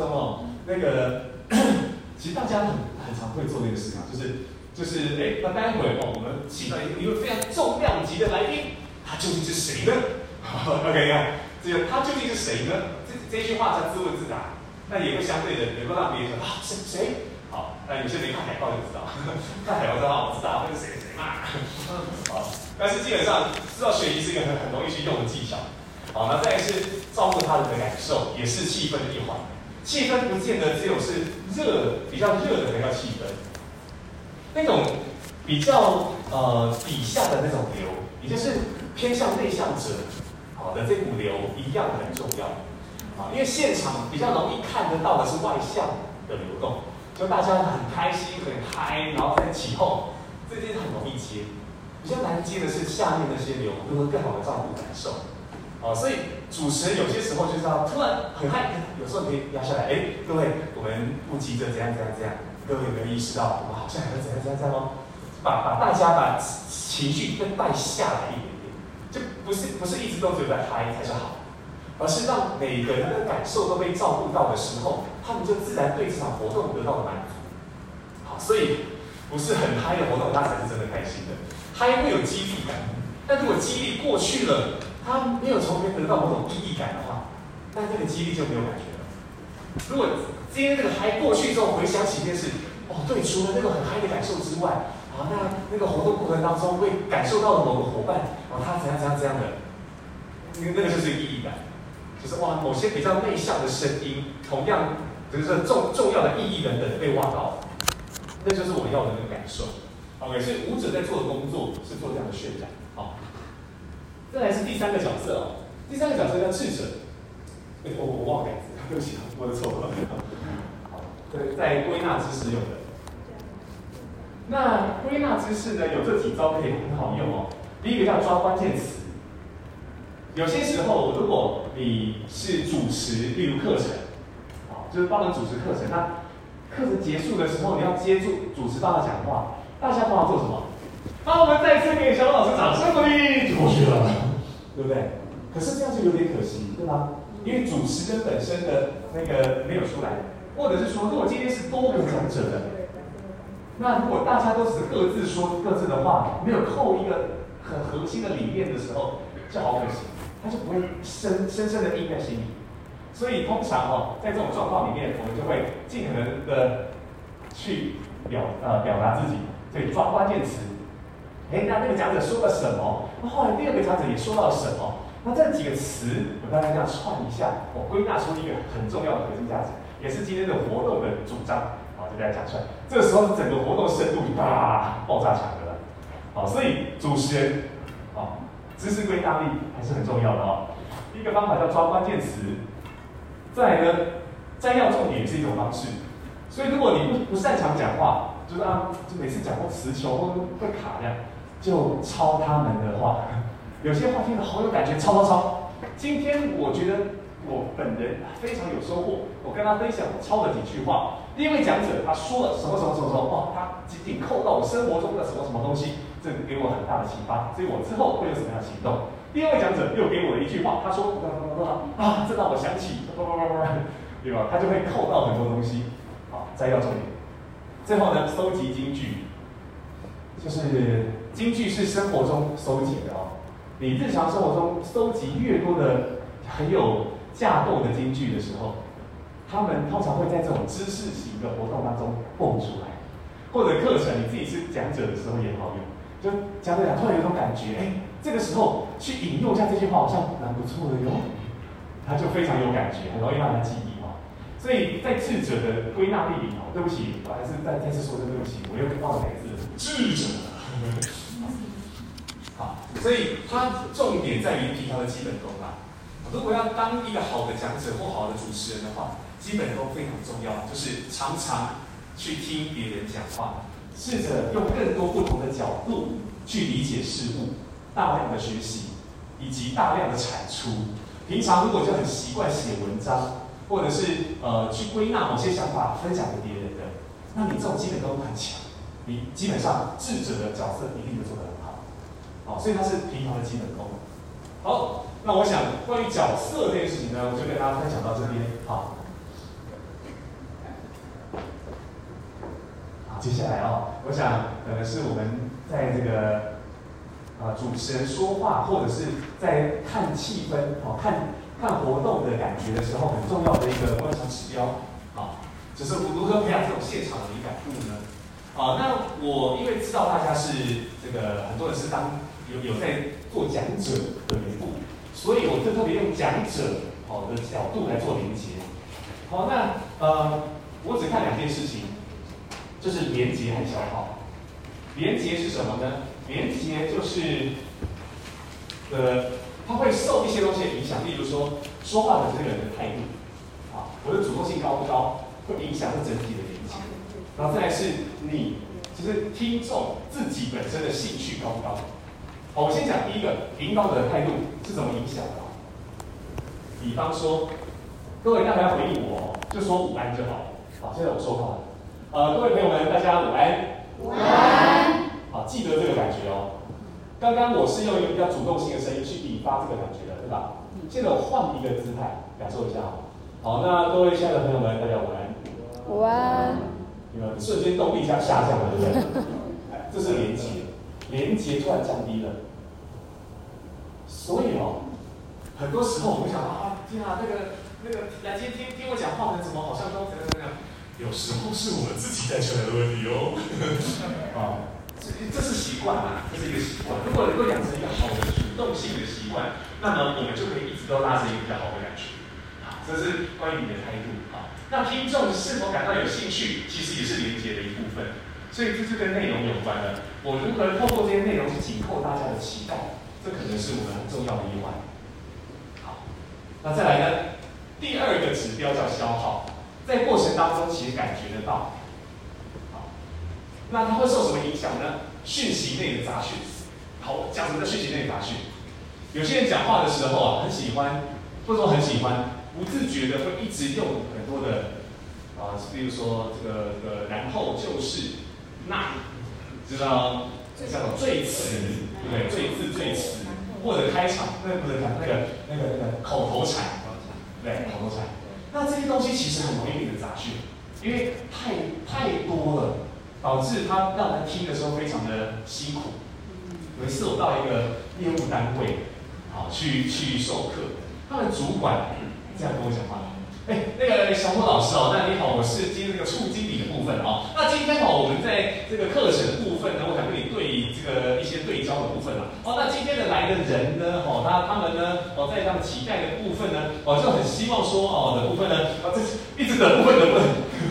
中哦，那个 其实大家很很常会做这个事啊，就是就是哎，那待会，我们请到一个一位非常重量级的来宾，他究竟是谁呢？OK，看这个他究竟是谁呢？这这句话叫自问自答，那也会相对的能够让别人说啊，谁谁？好，那有些人看海报就知道，看海报知道我知道那是谁谁嘛。好，但是基本上知道学习是一个很很容易去用的技巧。好，那再来是照顾他人的感受，也是气氛的一环。气氛不见得只有是热，比较热的才叫气氛。那种比较呃底下的那种流，也就是偏向内向者，好的这股流一样很重要。啊，因为现场比较容易看得到的是外向的流动，就大家很开心很嗨，然后在起哄，这些很容易接。比较难接的是下面那些流，如何更好的照顾感受。哦，所以主持人有些时候就是要突然很嗨，有时候你可以压下来。哎，各位，我们不急着怎样怎样怎样。各位有没有意识到，我们好像还要怎样怎样怎样哦？把把大家把情绪再带下来一点点，就不是不是一直都觉得嗨才是好，而是让每个人的感受都被照顾到的时候，他们就自然对这场活动得到了满足。好，所以不是很嗨的活动，那才是真的开心的。嗨会有激励感，但如果激励过去了。他没有从里面得到某种意义感的话，那这个激励就没有感觉了。如果今天这个嗨过去之后，回想起一件事，哦，对，除了那个很嗨的感受之外，啊，那那个活动过程当中会感受到的某个伙伴，啊，他怎样怎样怎样的，那个那个就是意义感，就是哇，某些比较内向的声音，同样就是重重要的意义等等被挖到，那就是我要的那个感受。OK，所以舞者在做的工作是做这样的渲染，再来是第三个角色哦，第三个角色叫智者。我我忘了，对不起，我的错了。好，对，在归纳知识用的。那归纳知识呢，有这几招可以很好用哦。第一个叫抓关键词。有些时候，如果你是主持，例如课程，好，就是帮人主持课程，那课程结束的时候，你要接住主持帮他讲话，大家帮他做什么？好，我们再次给小老师掌声鼓励，过去了，对不对？可是这样就有点可惜，对吗？因为主持人本身的那个没有出来，或者是说，如果今天是多个讲者的，那如果大家都是各自说各自的话，没有扣一个很核心的理念的时候，就好可惜，他就不会深深深的印在心里。所以通常哦，在这种状况里面，我们就会尽可能的去表呃表达自己，所以抓关键词。哎，那那个讲者说了什么？那后来第二个讲者也说到什么？那这几个词，我大概这样串一下，我归纳出一个很重要的核心价值，也是今天的活动的主张。好，就大家讲出来。这个时候，整个活动深度啊，爆炸强的了。好，所以主持人，啊，知识归纳力还是很重要的哦。第一个方法叫抓关键词，再来呢，摘要重点是一种方式。所以如果你不不擅长讲话，就是啊，就每次讲话词穷会卡这样。就抄他们的话，有些话听得好有感觉，抄抄抄。今天我觉得我本人非常有收获，我跟他分享我抄了几句话。第一位讲者他说了什么什么什么什么，哇，他紧紧扣到我生活中的什么什么东西，这给我很大的启发，所以我之后会有什么样的行动？第二位讲者又给我了一句话，他说啊，这让我想起，对吧？他就会扣到很多东西，好，摘要重点。最后呢，收集金句，就是。金句是生活中收集的哦，你日常生活中收集越多的很有架构的金句的时候，他们通常会在这种知识型的活动当中蹦出来，或者课程你自己是讲者的时候也好用，就讲着讲突然有种感觉，哎，这个时候去引用一下这句话好像蛮不错的哟，他就非常有感觉，很容易让人记忆哦。所以在智者的归纳力里哦，对不起，我还是再再次说声对不起，我又忘了哪个字，智者。所以它重点在于平常的基本功啦。如果要当一个好的讲者或好的主持人的话，基本功非常重要，就是常常去听别人讲话，试着用更多不同的角度去理解事物，大量的学习以及大量的产出。平常如果就很习惯写文章，或者是呃去归纳某些想法分享给别人的，那你这种基本功很强，你基本上智者的角色一定就做得很所以它是平常的基本功。好，那我想关于角色这件事情呢，我就跟大家分享到这边。好。接下来啊，我想可能是我们在这个主持人说话，或者是在看气氛，哦，看看活动的感觉的时候，很重要的一个观察指标。好，就是如何培养这种现场的敏感度呢？啊，那我因为知道大家是这个，很多人是当。有有在做讲者的缘故，所以我就特别用讲者好的角度来做连接。好，那呃，我只看两件事情，就是连结和消耗。连结是什么呢？连结就是，呃，它会受一些东西的影响，例如说说话的这个人的态度，啊，我的主动性高不高，会影响这整体的连结。然后再来是你，就是听众自己本身的兴趣高不高。好，我先讲第一个，领导者的态度是怎么影响的？比方说。各位，大家回应我，就说午安就好。好，现在我说话了。呃，各位朋友们，大家午安。午安。好，记得这个感觉哦。刚刚我是用一个比较主动性的声音去引发这个感觉的，对吧？现在我换一个姿态，感受一下。好，那各位亲爱的朋友们，大家午安。午安。有没有瞬间动力一下下降了，对不对？这是连接，连接突然降低了。所以哦，很多时候我们想啊，天啊，那个。那个来听听听我讲话的人，怎么好像都怎样怎样？有时候是我们自己带出来的问题哦。啊，这这是习惯啊，这是一个习惯。如果能够养成一个好的主动性的习惯，那么我们就可以一直都拉着一个比较好的感觉。啊，这是关于你的态度。啊，那听众是否感到有兴趣，其实也是连接的一部分。所以这是跟内容有关的。我如何透过这些内容去紧扣大家的期待，这可能是我们很重要的一环。好，那再来呢？第二个指标叫消耗，在过程当中其实感觉得到，好，那它会受什么影响呢？讯息内的杂讯，好，讲什么叫讯息内杂讯？有些人讲话的时候啊，很喜欢，或者说很喜欢，不自觉的会一直用很多的啊，比如说这个这个，然后就是那，知道叫做赘词，对不对？最字最词，或者开场，那不能讲那个那个那个口头禅。对，口头禅。那这些东西其实很容易变成杂讯，因为太太多了，导致他让人听的时候非常的辛苦。有一次我到一个业务单位，好去去授课，他的主管这样跟我讲话。哎，那个小莫老师哦，那你好，我是今天那个处经理的部分哦。那今天哦，我们在这个课程部分呢，我想跟你对这个一些对焦的部分啊。哦，那今天的来的人呢，哦，那他们呢，哦，在他们期待的部分呢，哦，就很希望说哦的部分呢，啊，这一直的部分的部分，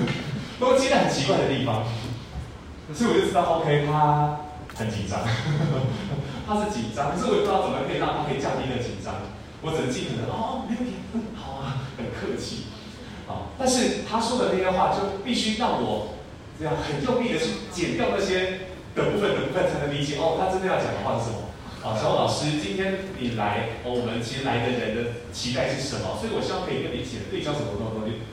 都期待很奇怪的地方。可是我就知道，OK，他很紧张，他是紧张，可是我也不知道怎么可以让他可以降低的紧张。我只能尽可能哦，没问题，很客气，好。但是他说的那些话，就必须让我这样很用力的去剪掉那些的部分的部分，才能理解哦，他真的要讲的话是什么。好，小欧老师，今天你来，我们其实来的人的期待是什么？所以我希望可以跟你解对焦什么东西。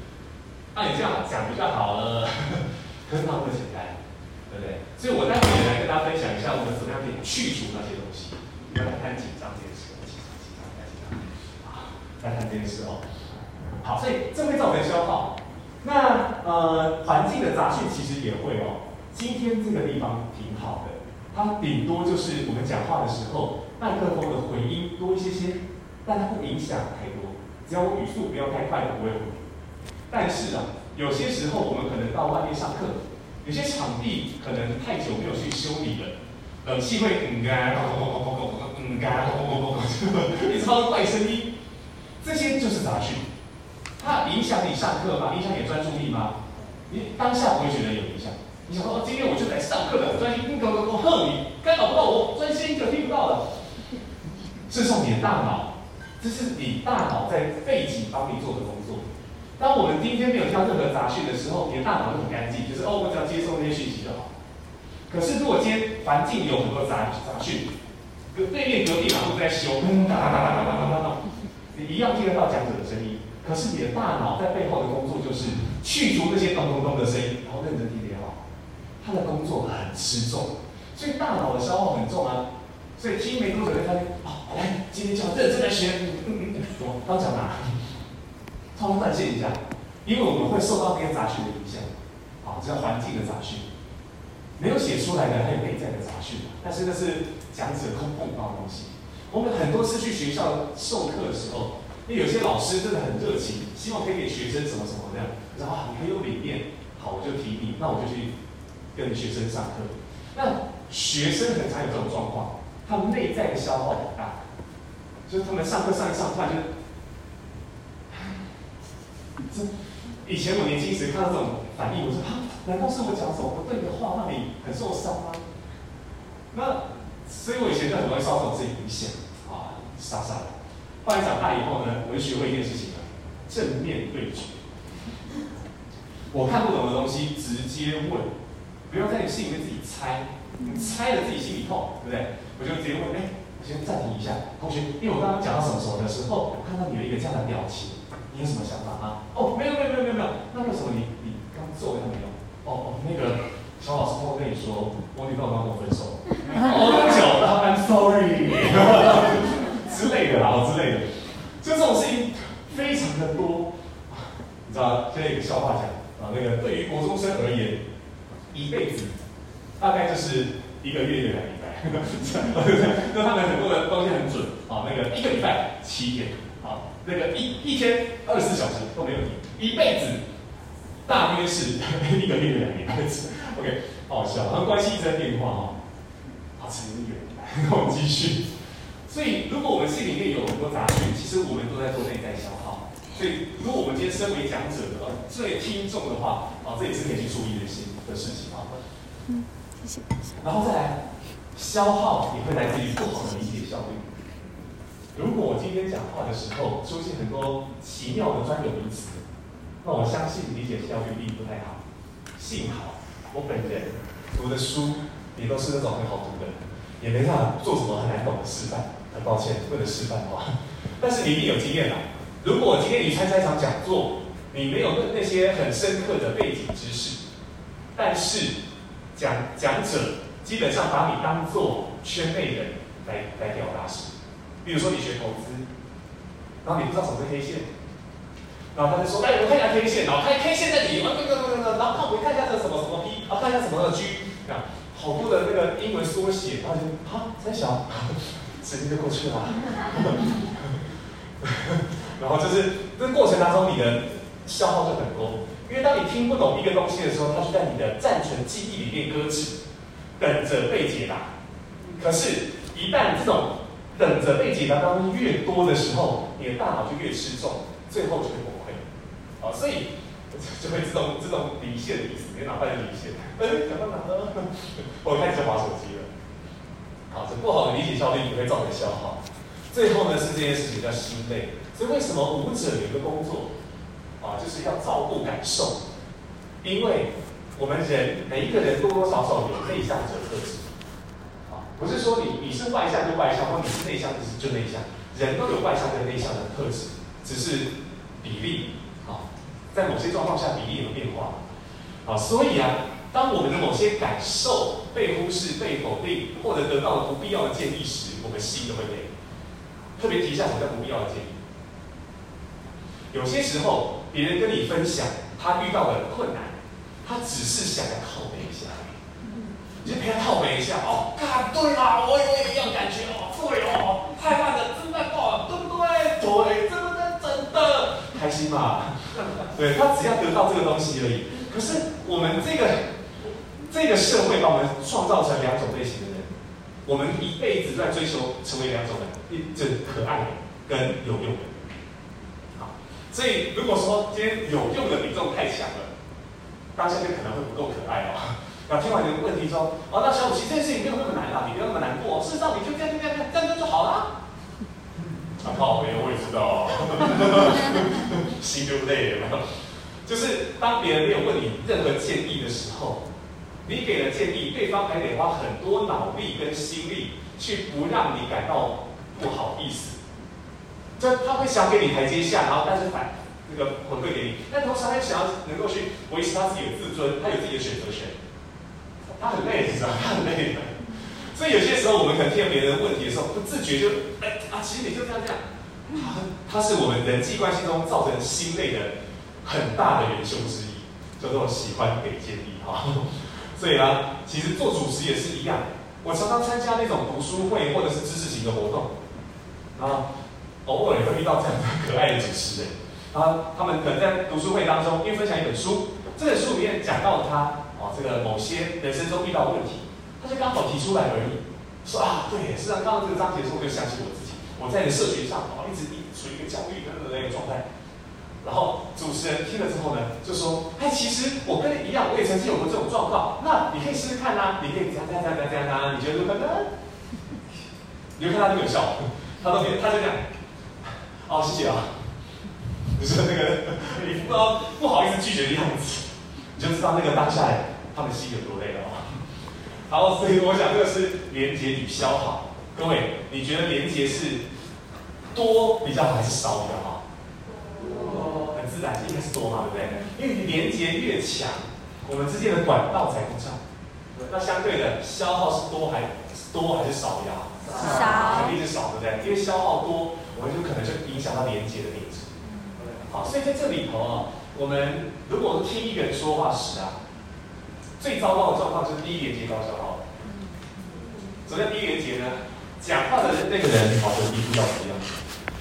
那你这样讲比较好了，可是那么简单，对不对？所以我待会也来跟大家分享一下，我们怎么样可以去除那些东西，不要太紧张这件事。来看这件事哦，好，所以这会造成消耗。那呃，环境的杂讯其实也会哦。今天这个地方挺好的，它顶多就是我们讲话的时候，麦克风的回音多一些些，但它不影响太多。只要我语速不要太快，不会。但是啊，有些时候我们可能到外面上课，有些场地可能太久没有去修理了，冷气会嗯嘎，嗯嘎，一直发出怪声音。这些就是杂讯，它影响你上课吗？影响你的专注力吗？你当下不会觉得有影响。你想说，哦，今天我就来上课的，专心听课，我恨，你干扰不到我，专心就听不到了。是是你的大脑，这是你大脑在背景帮你做的工作。当我们今天没有听到任何杂讯的时候，你的大脑就很干净，就是哦，我只要接受那些讯息就好。可是如果今天环境有很多杂杂讯，隔对面隔壁马路在修，哒哒哒哒哒哒哒哒，你一样听得到讲者的声音。可是你的大脑在背后的工作就是去除那些咚咚咚的声音，然后认真听也好。他的工作很吃重，所以大脑的消耗很重啊。所以听没多久他就，哦，来，今天就要认真来学。嗯嗯嗯，我刚讲哪？稍微断线一下，因为我们会受到那些杂讯的影响。好，这叫环境的杂讯。没有写出来的还有内在的杂讯，但是那是讲者空碰到的东西。我们很多次去学校授课的时候，那有些老师真的很热情，希望可以给学生什么什么的，然后啊，你很有理念，好，我就提你，那我就去跟学生上课。那学生很常有这种状况，他们内在的消耗很大，就是他们上课上一上，突然就，这以前我年轻时看到这种反应，我说啊，难道是我讲什么不对的话让你很受伤吗？那。所以我以前就很容易受这种影响啊，傻傻的。后来长大以后呢，我就学会一件事情了：正面对决。我看不懂的东西直接问，不要在你心里面自己猜，你猜了自己心里痛，对不对？我就直接问：哎，我先暂停一下，同学，因为我刚刚讲到什么什么的时候，我看到你有一个这样的表情，你有什么想法啊？哦，没有没有没有没有没有，那为什么你你刚做了没有？哦哦，那个。小老师会跟你说，我女朋友刚跟我分手，好久了，I'm sorry，之类的啦，之类的，就这种事情非常的多。你知道，现在有个笑话讲啊，那个对于国中生而言，一辈子大概就是一个月两个礼拜，那他们很多的东西很准啊，那个一个礼拜七天啊，那个一一天二十四小时都没有停，一辈子大约是一个月两个礼拜。OK，好笑，他们关系一直在变化哦。好，扯远，那我们继续。所以，如果我们心里面有很多杂讯，其实我们都在做内在消耗。所以，如果我们今天身为讲者的，作为听众的话，啊，这也是可以去注意的心的事情啊。嗯，谢谢。然后再来，消耗也会来自于不好的理解效率。如果我今天讲话的时候出现很多奇妙的专有名词，那我相信理解效率并不太好。幸好。我本人读的书也都是那种很好读的，也没办法做什么很难懂的示范，很抱歉，为了示范的话，但是你一定有经验啦。如果今天你参加一场讲座，你没有那那些很深刻的背景知识，但是讲讲者基本上把你当做圈内人来来表达时，比如说你学投资，然后你不知道什么是 K 线。然后他就说：“哎，我们看一下 K 线，然后看 K 线在底，啊，对对对对，然后看我看一下这个什么什么 P，啊，看一下什么的 G，啊，好多的那个英文缩写，然后就哈，三小，时间就过去了。然后就是这过程当中，你的消耗就很多，因为当你听不懂一个东西的时候，它就在你的暂存记忆里面搁置，等着被解答。可是，一旦这种等着被解答当中越多的时候，你的大脑就越失重，最后就会崩溃。啊。”所以 就会自动自动离线的意思，你脑袋就离线。哎，讲到哪了？我开始滑手机了。好，这不好的理解效率也会造成消耗。最后呢，是这件事情叫心累。所以为什么舞者有一个工作啊，就是要照顾感受？因为我们人每一个人多多少少有内向者特质。啊，不是说你你是外向就外向，或你是内向就是就内向，人都有外向跟内向的特质，只是比例啊。在某些状况下，比例有变化，啊，所以啊，当我们的某些感受被忽视、被否定，或者得到了不必要的建议时，我们心都会累。特别提一下什么叫不必要的建议。有些时候，别人跟你分享他遇到的困难，他只是想要靠北一下，你就陪他靠北一下。哦，看对啦，我也有一样感觉哦，对哦，太慢了，真的哦，对不对？对，真的真的，开心嘛？对，他只要得到这个东西而已。可是我们这个这个社会把我们创造成两种类型的人，我们一辈子在追求成为两种人，一就是可爱的跟有用的。好，所以如果说今天有用的比重太强了，当下就可能会不够可爱哦。那听完你的问题说，哦，那小五其实这件事情没有那么难啦，你不要那么难过，事实上你就这样这样这样这样就好了。啊，靠，没有，我也知道，心就累了。就是当别人没有问你任何建议的时候，你给了建议，对方还得花很多脑力跟心力去不让你感到不好意思。就他会想给你台阶下，然后但是反那个回馈给你，但同时他想要能够去维持他自己的自尊，他有自己的选择权。他很累，你知道，他很累的。所以有些时候，我们可能听别人的问题的时候，不自觉就哎啊，其实你就这样这样。他他是我们人际关系中造成心累的很大的元凶之一，叫做喜欢给建议哈。所以呢，其实做主持也是一样。我常常参加那种读书会或者是知识型的活动，啊，偶尔也会遇到这样的可爱的主持人。啊，他们可能在读书会当中，因为分享一本书，这本书里面讲到他啊，这个某些人生中遇到的问题，他就刚好提出来而已。说啊，对，实际上看到这个章节的时候，我就想起我自己，我在你社群上啊，一直一直处于一个焦虑的那个状态。然后主持人听了之后呢，就说：“哎，其实我跟你一样，我也曾经有过这种状况。那你可以试试看呐，你可以这样这样这样这样啊，你觉得如何呢？”你就看他就有笑，他都没他就这样。哦，谢谢啊。你说那个你不知道不好意思拒绝的样子，你就知道那个当下他们心有多累了啊。好，所以我想这个是连结与消耗。各位，你觉得连结是多比较好还是少比较好？应该是多嘛，对不对？因为连接越强，我们之间的管道才通畅。那相对的消耗是多还是多还是少呀？少，肯定是少，对不对？因为消耗多，我们就可能就影响到连接的品质。好，所以在这里头啊，我们如果听一个人说话时啊，最糟糕的状况就是低连接高消耗。什么叫低连接呢？讲话的那个人，好，像一副要怎么样？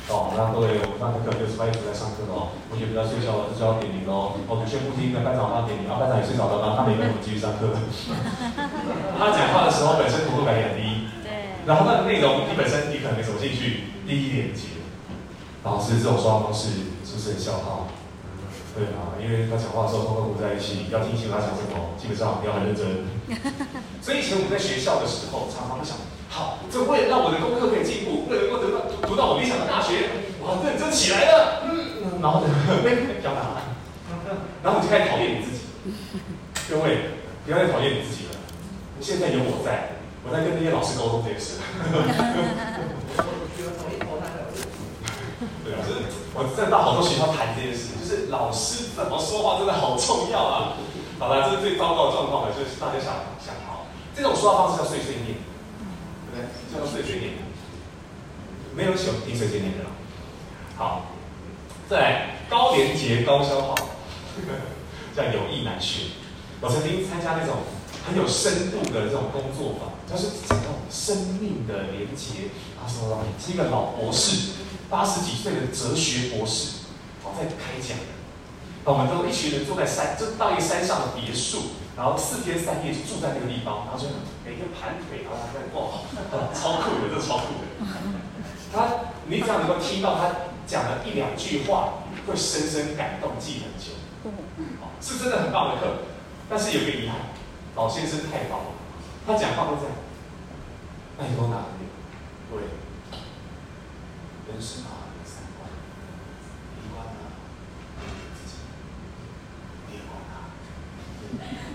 哦，那各位，我们上课课就是班主任在上课哦，同学不要睡觉了，这就要点名哦。哦，有些不听的班长他点名，啊，班长也睡着了，然后他没跟我们继续上课。他讲话的时候本身投入感也很低，对。然后那个内容你本身你可能没走进去，第一连接，老师这种说话方式是不是很消耗？对啊，因为他讲话的时候通通不在一起，要听清他讲什么，基本上你要很认真。所以以前我们在学校的时候，常常会想。好，这为了让我的功课可以进步，为了能够得到读读到我理想的大学，我认真起来了。嗯，然后呢，被表达了，然后你就开始讨厌你自己。各位，不要再讨厌你自己了。现在有我在，我在跟那些老师沟通这件事。对啊，就是我在到好多学校谈这件事，就是老师怎么说话真的好重要啊。好了，这是最糟糕的状况了，就是大家想想好，这种说话方式叫碎碎念。叫做碎碎念，没有喜欢听碎碎念的了。好，再来高连接高消耗，叫有意难学。我曾经参加那种很有深度的这种工作坊，就是讲到生命的连接啊什么的，是一个老博士，八十几岁的哲学博士，哦在开讲的。我们都一群人坐在山，就到一山上的别墅。然后四天三夜就住在那个地方，然后就每天盘腿，然后在哇，超酷的，这超酷的。他，你只要能够听到他讲了一两句话，会深深感动，记很久。是真的很棒的课。但是有个遗憾，老先生太棒了，他讲话都这样。那你给我哪里？对，人生啊。哈哈哈哈哈！啊，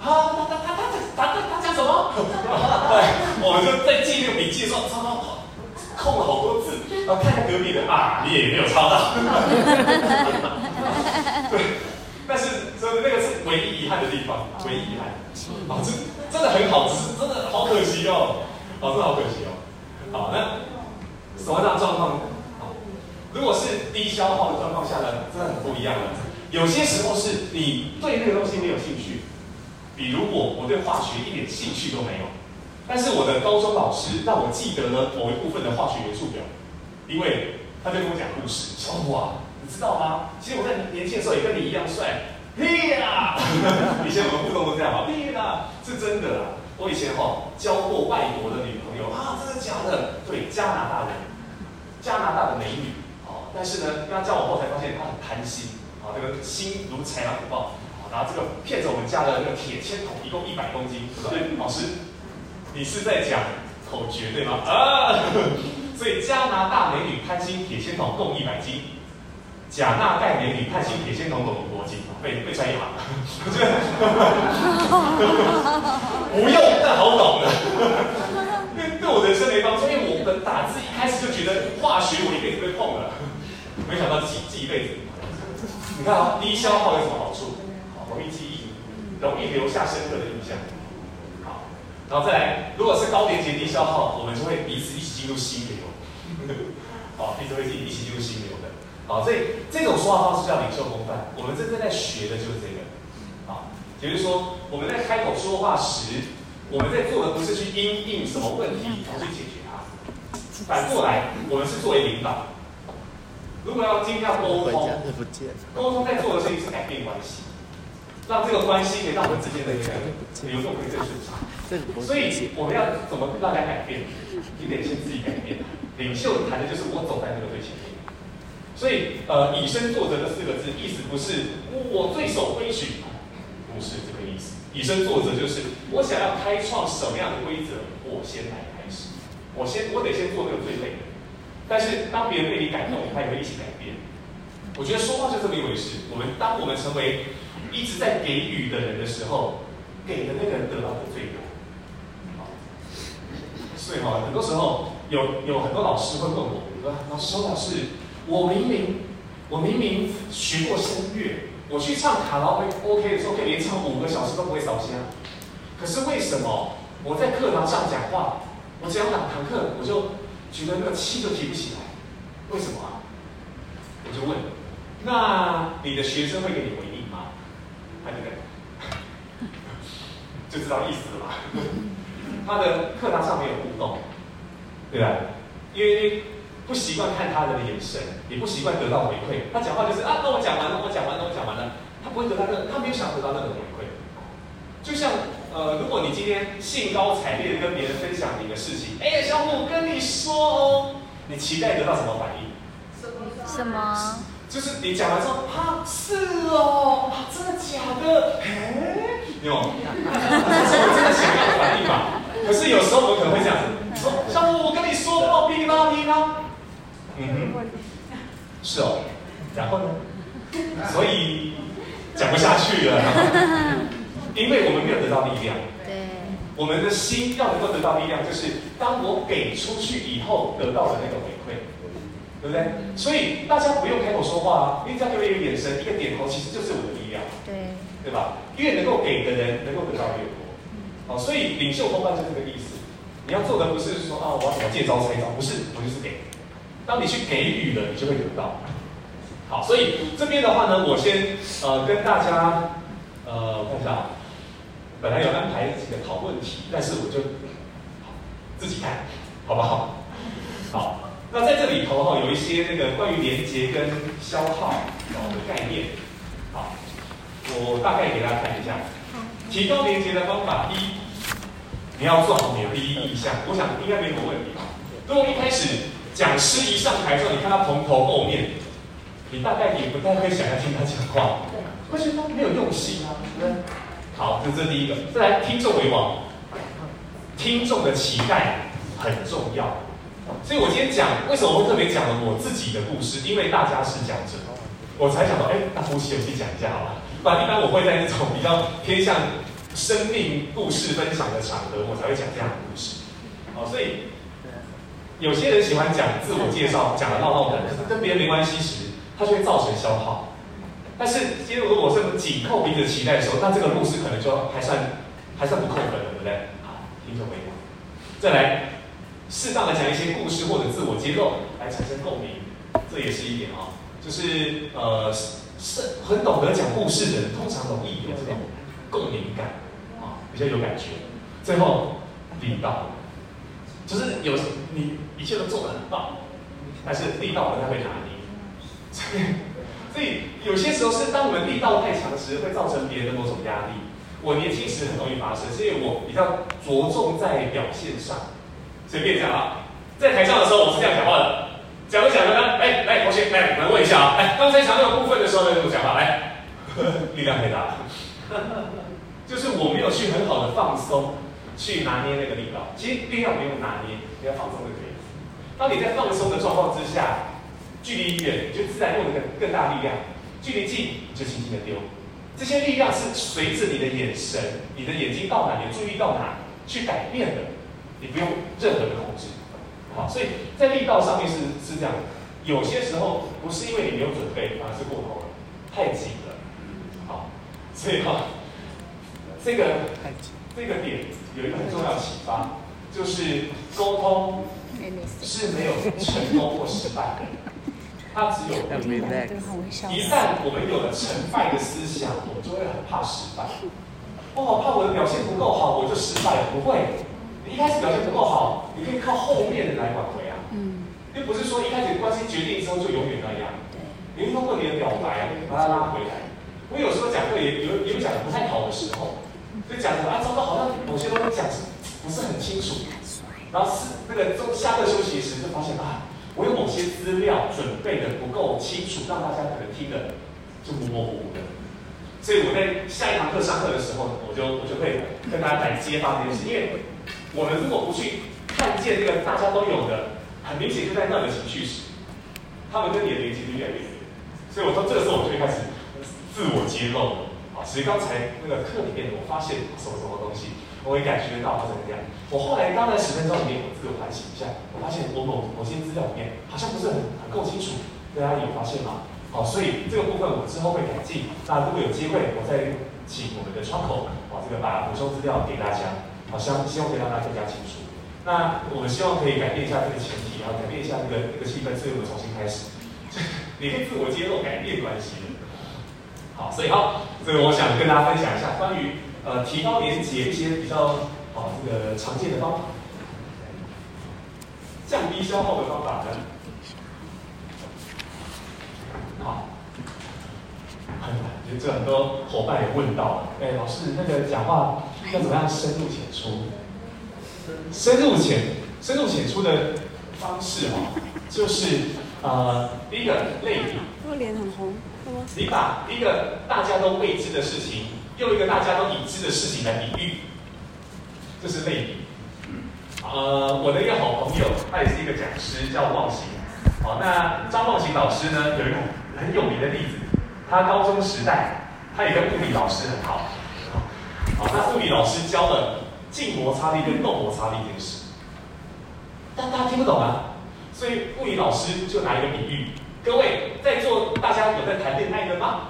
他他他他他他他讲什么？对，我们就在记那个笔记的时候，抄抄抄，空了好多字。然后看看隔壁的啊，你也没有抄到。对，但是那个是唯一遗憾的地方，唯一遗憾。啊，这真的很好，只是真的好可惜哦。啊，真的好可惜哦。好，那什么样的状况？如果是低消耗的状况下呢，真的很不一样了。有些时候是你对那个东西没有兴趣，比如我，我对化学一点兴趣都没有，但是我的高中老师让我记得了某一部分的化学元素表，因为他就跟我讲故事，说哇，你知道吗？其实我在年轻的时候也跟你一样帅，屁啦！以前我们互动都这样嘛，屁啦，是真的啦。我以前哈交过外国的女朋友啊，真的假的？对，加拿大人，加拿大的美女。但是呢，跟他交往后才发现他很贪心，啊，这个心如豺狼虎豹，啊，然后这个骗着我们家的那个铁签筒，一共一百公斤，对？老师，你是在讲口诀对吗？啊，所以加拿大美女贪心铁签筒共一百斤，加拿大美女贪心铁签筒共五公斤，被被专业行了，我觉得不用，但好懂的，对对我人生没帮助，因为我们打字一开始就觉得化学我一辈子被碰了。没想到记记一辈子，你看啊，低消耗有什么好处？好，容易记忆，容易留下深刻的印象。好，然后再来，如果是高连接低消耗，我们就会彼此一起进入心流。好，一直会一起进入心流的。好，所以这种说话方式叫领袖风范。我们真正在学的就是这个。好，也就是说，我们在开口说话时，我们在做的不是去因应什么问题，而去解决它。反过来，我们是作为领导。如果要今天要沟通，沟通在做的事情是改变关系，让这个关系可以让我们之间的一个流动可以更顺畅。所以我们要怎么让大家改变？你得先自己改变。领袖谈的就是我走在那个最前面。所以，呃，以身作则这四个字，意思不是我最守规矩，不是这个意思。以身作则就是我想要开创什么样的规则，我先来开始。我先，我得先做那个最累的。但是当别人被你感动，他也会一起改变。我觉得说话就这么一回事。我们当我们成为一直在给予的人的时候，给的那个人得到的最多。好，所以哈，很多时候有有很多老师会问我，说：“老师，老师。”我明明，我明明学过声乐，我去唱卡拉 OK 的时候，可以连唱五个小时都不会烧香。可是为什么我在课堂上讲话，我只要两堂课，我就觉得那个气都提不起来？为什么啊？我就问，那你的学生会给你回应吗？他就给，就知道意思了吧？他的课堂上没有互动，对吧？因为。不习惯看他人的眼神，也不习惯得到回馈。他讲话就是啊，那我讲完了，我讲完了，我讲完了。他不会得到任，他没有想得到任何回馈。就像呃，如果你今天兴高采烈的跟别人分享你的事情，哎呀，小虎，我跟你说哦，你期待得到什么反应？什么？就是你讲完之后，啊，是哦，啊，真的假的？哎，有，这是我真的想要的反应吧？可是有时候我可能会这样子，说，小虎，我跟你说，我噼里啪啦噼里啪啦。嗯哼，是哦，然后呢？所以讲不下去了，因为我们没有得到力量。对，我们的心要能够得到力量，就是当我给出去以后得到的那个回馈，对不对？所以大家不用开口说话啊，你只要给我一个眼神、一个点头，其实就是我的力量。对，对吧？越能够给的人，能够得到越多。好，所以领袖风范就是这个意思。你要做的不是说啊，我要怎么见招拆招，不是，我就是给。当你去给予了，你就会得到。好，所以这边的话呢，我先呃跟大家呃我看一下，本来有安排几个讨论题，但是我就好自己看，好不好？好，那在这里头哈，有一些那个关于连接跟消耗的概念。好，我大概给大家看一下，提高连接的方法一，你要做好你的第一印象，我想应该没什么问题吧？如果一开始。讲师一上台之后，你看他蓬头垢面，你大概也不太会想要听他讲话，会觉得他没有用心啊，对不对？好，这是第一个。再来，听众为王，听众的期待很重要。所以我今天讲，为什么我会特别讲了我自己的故事？因为大家是讲者，我才想到，哎，那呼吸我先讲一下好了。不然一般我会在那种比较偏向生命故事分享的场合，我才会讲这样的故事。好，所以。有些人喜欢讲自我介绍，讲的闹闹的，可是跟别人没关系时，它就会造成消耗。但是，其实如果我是紧扣彼此期待的时候，那这个故事可能就还算还算不扣分，对不对？好，听众朋友，再来适当的讲一些故事或者自我揭露，来产生共鸣，这也是一点啊。就是呃，是很懂得讲故事的人，通常容易有这种共鸣感啊，比较有感觉。最后，力道。就是有你一切都做得很棒，但是力道不太会拿捏，所以有些时候是当我们力道太强时，会造成别人的某种压力。我年轻时很容易发生，是因为我比较着重在表现上，随便讲啊，在台上的时候我是这样讲话的，讲着讲着呢，哎，来同学，来来问一下啊，哎，刚才讲那个部分的时候呢，怎么讲话？来，力量太大，就是我没有去很好的放松。去拿捏那个力道，其实力量不用拿捏，你要放松就可以。当你在放松的状况之下，距离远你就自然用的更更大力量，距离近你就轻轻的丢。这些力量是随着你的眼神、你的眼睛到哪，你注意到哪去改变的，你不用任何的控制。好，所以在力道上面是是这样的，有些时候不是因为你没有准备，而是过头了，太紧了。好，所以哈，这个这个点。有一个很重要的启发，就是沟通 是没有成功或失败的，它只有一旦我们有了成败的思想，我们就会很怕失败。哦，怕我的表现不够好，我就失败了。不会，你一开始表现不够好，你可以靠后面的来挽回啊。嗯，又不是说一开始关系决定之后就永远那样。你会通过你的表白把它拉回来。我有时候讲课也有也有讲的不太好的时候，就讲的啊，糟糕，好像某些东西讲是不是很清楚。然后是那个中下课休息时就发现啊，我有某些资料准备的不够清楚，让大家可能听的就模模糊糊的。所以我在下一堂课上课的时候，我就我就会跟大家来揭发这件事，因为我们如果不去看见这个大家都有的，很明显就在那个情绪时，他们跟你的连接就越来越远。所以我说这个时候我就会开始自我揭露了啊，其实刚才那个课里面我发现什么什么东西，我也感觉到它怎么样。我后来刚才十分钟里面我自我反省一下，我发现我某某些资料里面好像不是很很够清楚，大家有发现吗？好，所以这个部分我之后会改进。那如果有机会，我再请我们的窗口，啊，这个把补充资料给大家。好，希希望可以让大家更加清楚。那我们希望可以改变一下这个前提，然后改变一下这个这个气氛，所以我们重新开始。你可以自我揭露，改变关系。好，所以好，所以我想跟大家分享一下关于呃提高连接一些比较好这个常见的方法，降低消耗的方法呢。好，很难，就很多伙伴也问到了，哎，老师，那个讲话要怎么样深入浅出？深入浅深入浅出的方式哦，就是呃，第一个类比。我脸很红，你把一个大家都未知的事情，用一个大家都已知的事情来比喻，这是类比。呃，我的一个好朋友，他也是一个讲师，叫忘形。好，那张忘形老师呢，有一个。很有名的例子，他高中时代，他也跟物理老师很好。好，那物理老师教了静摩擦力跟动摩擦力这件事，但大家听不懂啊，所以物理老师就拿一个比喻，各位在座大家有在谈恋爱的吗？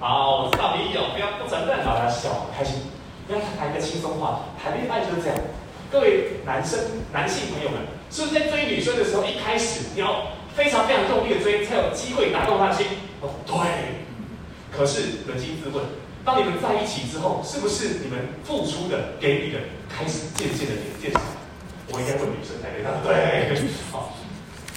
好，我知道你有，不要不承认，大家笑开心。不要谈一个轻松话，谈恋爱就是这样。各位男生、男性朋友们，是不是在追女生的时候，一开始你要？非常非常用力的追，才有机会打动他的心。哦，对。可是扪心自问，当你们在一起之后，是不是你们付出的、给予的，开始渐渐的减少？我应该问女生才对。对。好。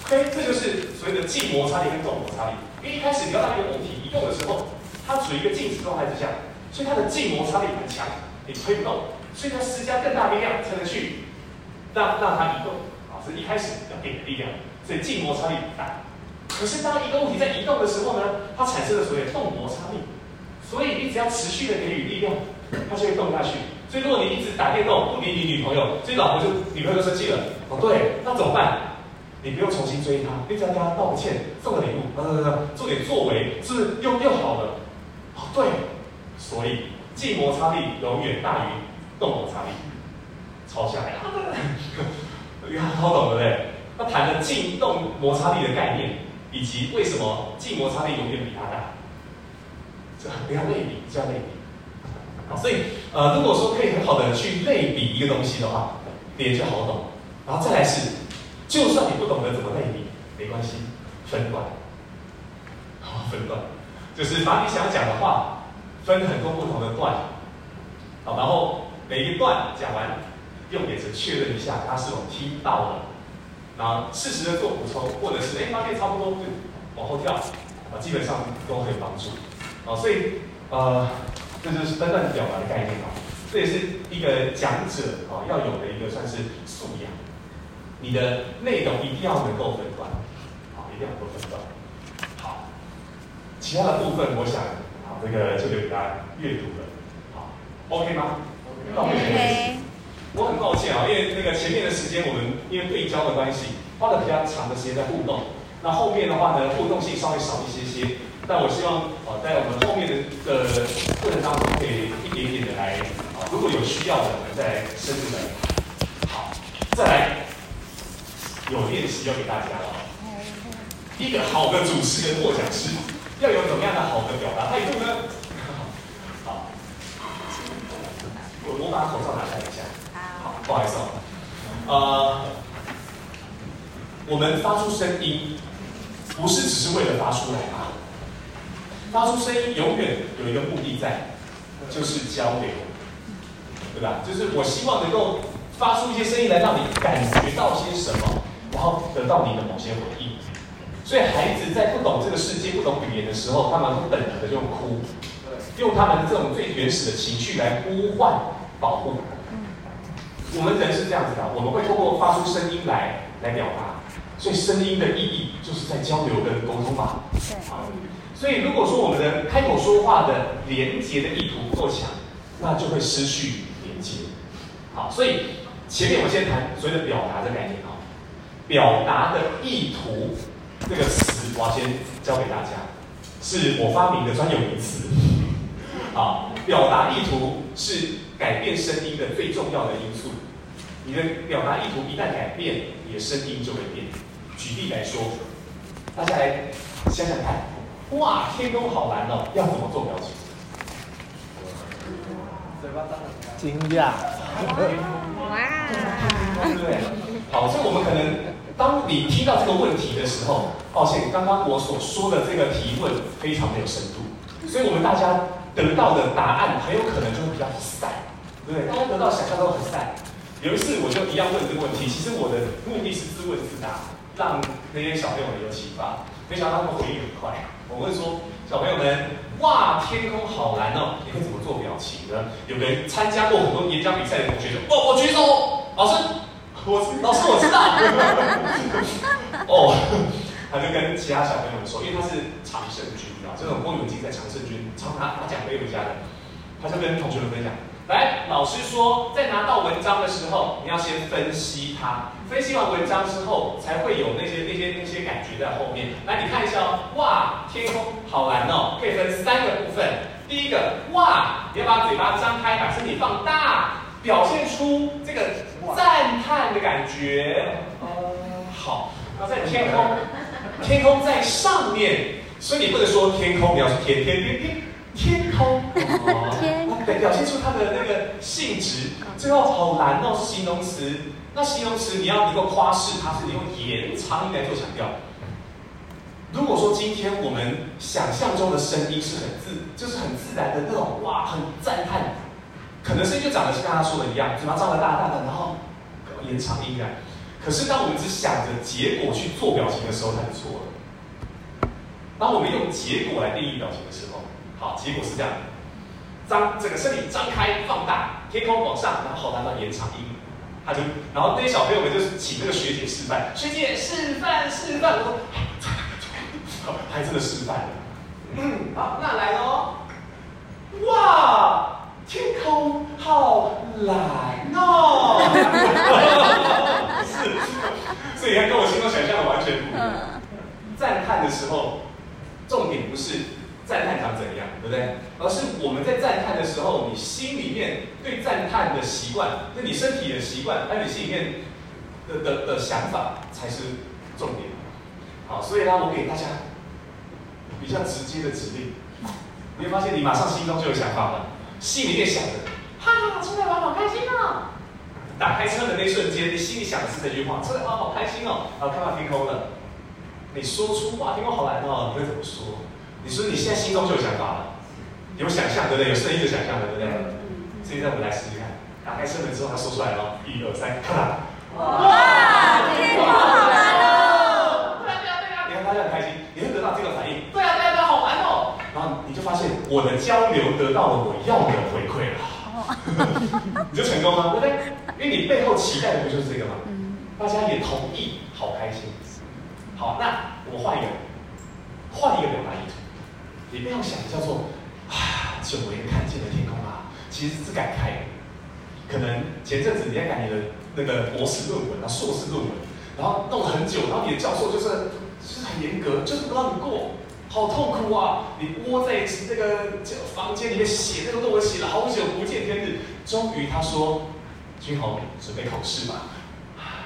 OK，这就是所谓的静摩擦力跟动摩擦力。因为一开始你要让一个物体移动的时候，它处于一个静止状态之下，所以它的静摩擦力很强，你推不动，所以它施加更大力量才能去让让它移动。啊，是一开始要给的力量。所以静摩擦力很大，可是当一个物体在移动的时候呢，它产生了所谓的动摩擦力，所以你只要持续的给予力量，它就会动下去。所以如果你一直打电动不理你女朋友，所以老婆就女朋友生气了。哦，对，那怎么办？你不用重新追她，你只要跟她道个歉，送个礼物，呃，做点作为，是不是又又好了？哦，对，所以静摩擦力永远大于动摩擦力，抄下来，你看好懂对不对？他谈了静动摩擦力的概念，以及为什么静摩擦力永远比它大，这不要类比，这样类比。好，所以呃，如果说可以很好的去类比一个东西的话，也就好懂。然后再来是，就算你不懂得怎么类比，没关系，分段。好，分段，就是把你想讲的话分很多不同的段。好，然后每一段讲完，用眼神确认一下他是否听到了。然后适时的做补充，或者是哎发现差不多就往后跳，啊基本上都会有帮助，啊所以呃这就是分段表达的概念啊，这也是一个讲者啊要有的一个算是素养，你的内容一定要能够分段，好一定要能够分段，好，其他的部分我想好这个就留给大家阅读了，好 OK 吗？OK。我很抱歉啊，因为那个前面的时间我们因为对焦的关系，花了比较长的时间在互动。那后面的话呢，互动性稍微少一些些。但我希望啊，在我们后面的的过程当中，可以一点点的来啊，如果有需要的，我们再深入的。好，再来有练习要给大家了。一个好的主持人或讲师要有怎么样的好的表达态度呢？好，我我把口罩拿下来一下。好不好意思哦，呃，我们发出声音，不是只是为了发出来啊。发出声音永远有一个目的在，就是交流，对吧？就是我希望能够发出一些声音来，让你感觉到些什么，然后得到你的某些回应。所以孩子在不懂这个世界、不懂语言的时候，他们会本能的就哭，用他们这种最原始的情绪来呼唤保护。我们人是这样子的，我们会通过发出声音来来表达。所以声音的意义就是在交流跟沟通嘛。好，所以如果说我们的开口说话的连接的意图不够强，那就会失去连接。好，所以前面我先谈所谓的表达的概念啊，表达的意图这个词，我要先教给大家，是我发明的专有名词。啊，表达意图是改变声音的最重要的因素。你的表达意图一旦改变，你的声音就会变。举例来说，大家来想想看，哇，天空好蓝哦，要怎么做表情？嘴巴张开。惊讶。哇。对不对？好，所以我们可能，当你听到这个问题的时候，抱歉，刚刚我所说的这个提问非常没有深度，所以我们大家得到的答案很有可能就会比较散，对不对？大家得到想象都很散。有一次我就一样问这个问题，其实我的目的是自问自答，让那些小朋友们有启发。没想到他们回应很快。我问说：“小朋友们，哇，天空好蓝哦，你会怎么做表情呢？”有个参加过很多演讲比赛的同学说：“哦，我举手，老师，我老师我知道。”哦，他就跟其他小朋友说，因为他是常胜军啊，这种公允竞赛常胜军，常拿拿奖杯回家的，他就跟同学们分享。来，老师说，在拿到文章的时候，你要先分析它。分析完文章之后，才会有那些那些那些感觉在后面。来，你看一下哦，哇，天空好蓝哦，可以分三个部分。第一个，哇，你要把嘴巴张开，把身体放大，表现出这个赞叹的感觉。嗯，好。那在天空，天空在上面，所以你不能说天空，你要说天天天天天空。哦对，表现出它的那个性质。最后好蓝哦，是形容词。那形容词你要能够夸饰它，是你用延长音来做强调。如果说今天我们想象中的声音是很自，就是很自然的那种，哇，很赞叹，可能声音就长得是跟他说的一样，嘴巴张得大大的，然后延长音来。可是当我们只想着结果去做表情的时候，它就错了。当我们用结果来定义表情的时候，好，结果是这样。张整个身体张开放大，天空往上，然后好难到延长音，他就，然后那些小朋友们就是请那个学姐示范，学姐示范示范，我说，好，还真的示范了，嗯，好，那来喽，哇，天空好蓝哦，是，所以你看跟我心中想象的完全不一样，赞叹的时候，重点不是。赞叹长怎样，对不对？而是我们在赞叹的时候，你心里面对赞叹的习惯，那你身体的习惯，还有你心里面的的的想法才是重点。好，所以呢，我给大家比较直接的指令，你会发现你马上心中就有想法了，心里面想的，哈哈，出来玩好开心哦！打开车门那瞬间，你心里想的是这句话，出来玩好开心哦！然后看到天空了，你说出哇，天空好蓝哦，你会怎么说？你说你现在心中就有想法了，有想象对不对？有声音的想象对不对？现在我们来试试看，打开车门之后，他说出来了，一二三，看啦！哇，天空好蓝哦！对啊对啊对啊！你看他就很开心，你会得到这个反应。对啊对啊对啊，好蓝哦！然后你就发现我的交流得到了我要的回馈了，你就成功了，对不对？因为你背后期待的不就是这个吗？大家也同意，好开心。好，那我们换一个，换一个表达意图。你不要想叫做啊，久违看见的天空啊，其实是感慨。可能前阵子你在赶你的那个博士论文啊、硕士论文，然后弄了很久，然后你的教授就是就是很严格，就是不让你过，好痛苦啊！你窝在这个房间里面写那个论文，写了好久，不见天日。终于他说：“君宏，准备考试吧。”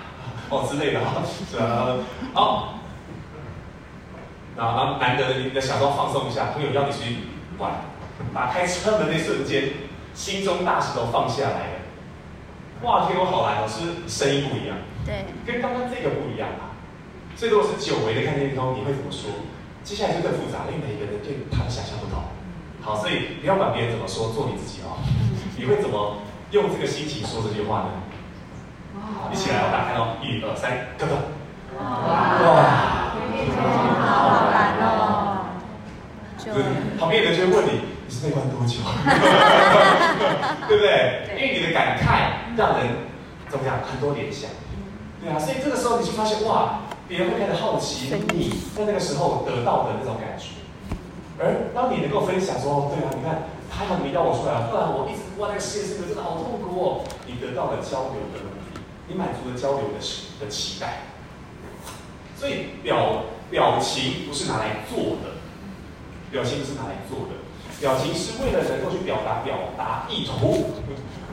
哦之类的哈，是啊，好。啊，难得你的想说放松一下，朋友邀你去玩，打开车门那瞬间，心中大石头放下来了。哇天，我好难哦，是不是声音不一样？对，跟刚刚这个不一样啊。所以如果是久违的看天空，你会怎么说？接下来就更复杂了，因为每一个人对他的想象不同。好，所以不要管别人怎么说，做你自己哦。你会怎么用这个心情说这句话呢？好，一起来，我打开哦，一二三，哥哥。哇，好难哦。就旁边的人就会问你，你是被关多久？对不对？对，因为你的感慨让人怎么样？很多联想。对啊，所以这个时候你就发现哇，别人会开始好奇你在那个时候得到的那种感觉。而当你能够分享说，对啊，你看，还好你邀我出来，不然我一直哇，那个世界是真的好痛苦哦。你得到了交流的能力，你满足了交流的的期待。所以表表情不是拿来做的，表情不是拿来做的，表情是为了能够去表达表达意图，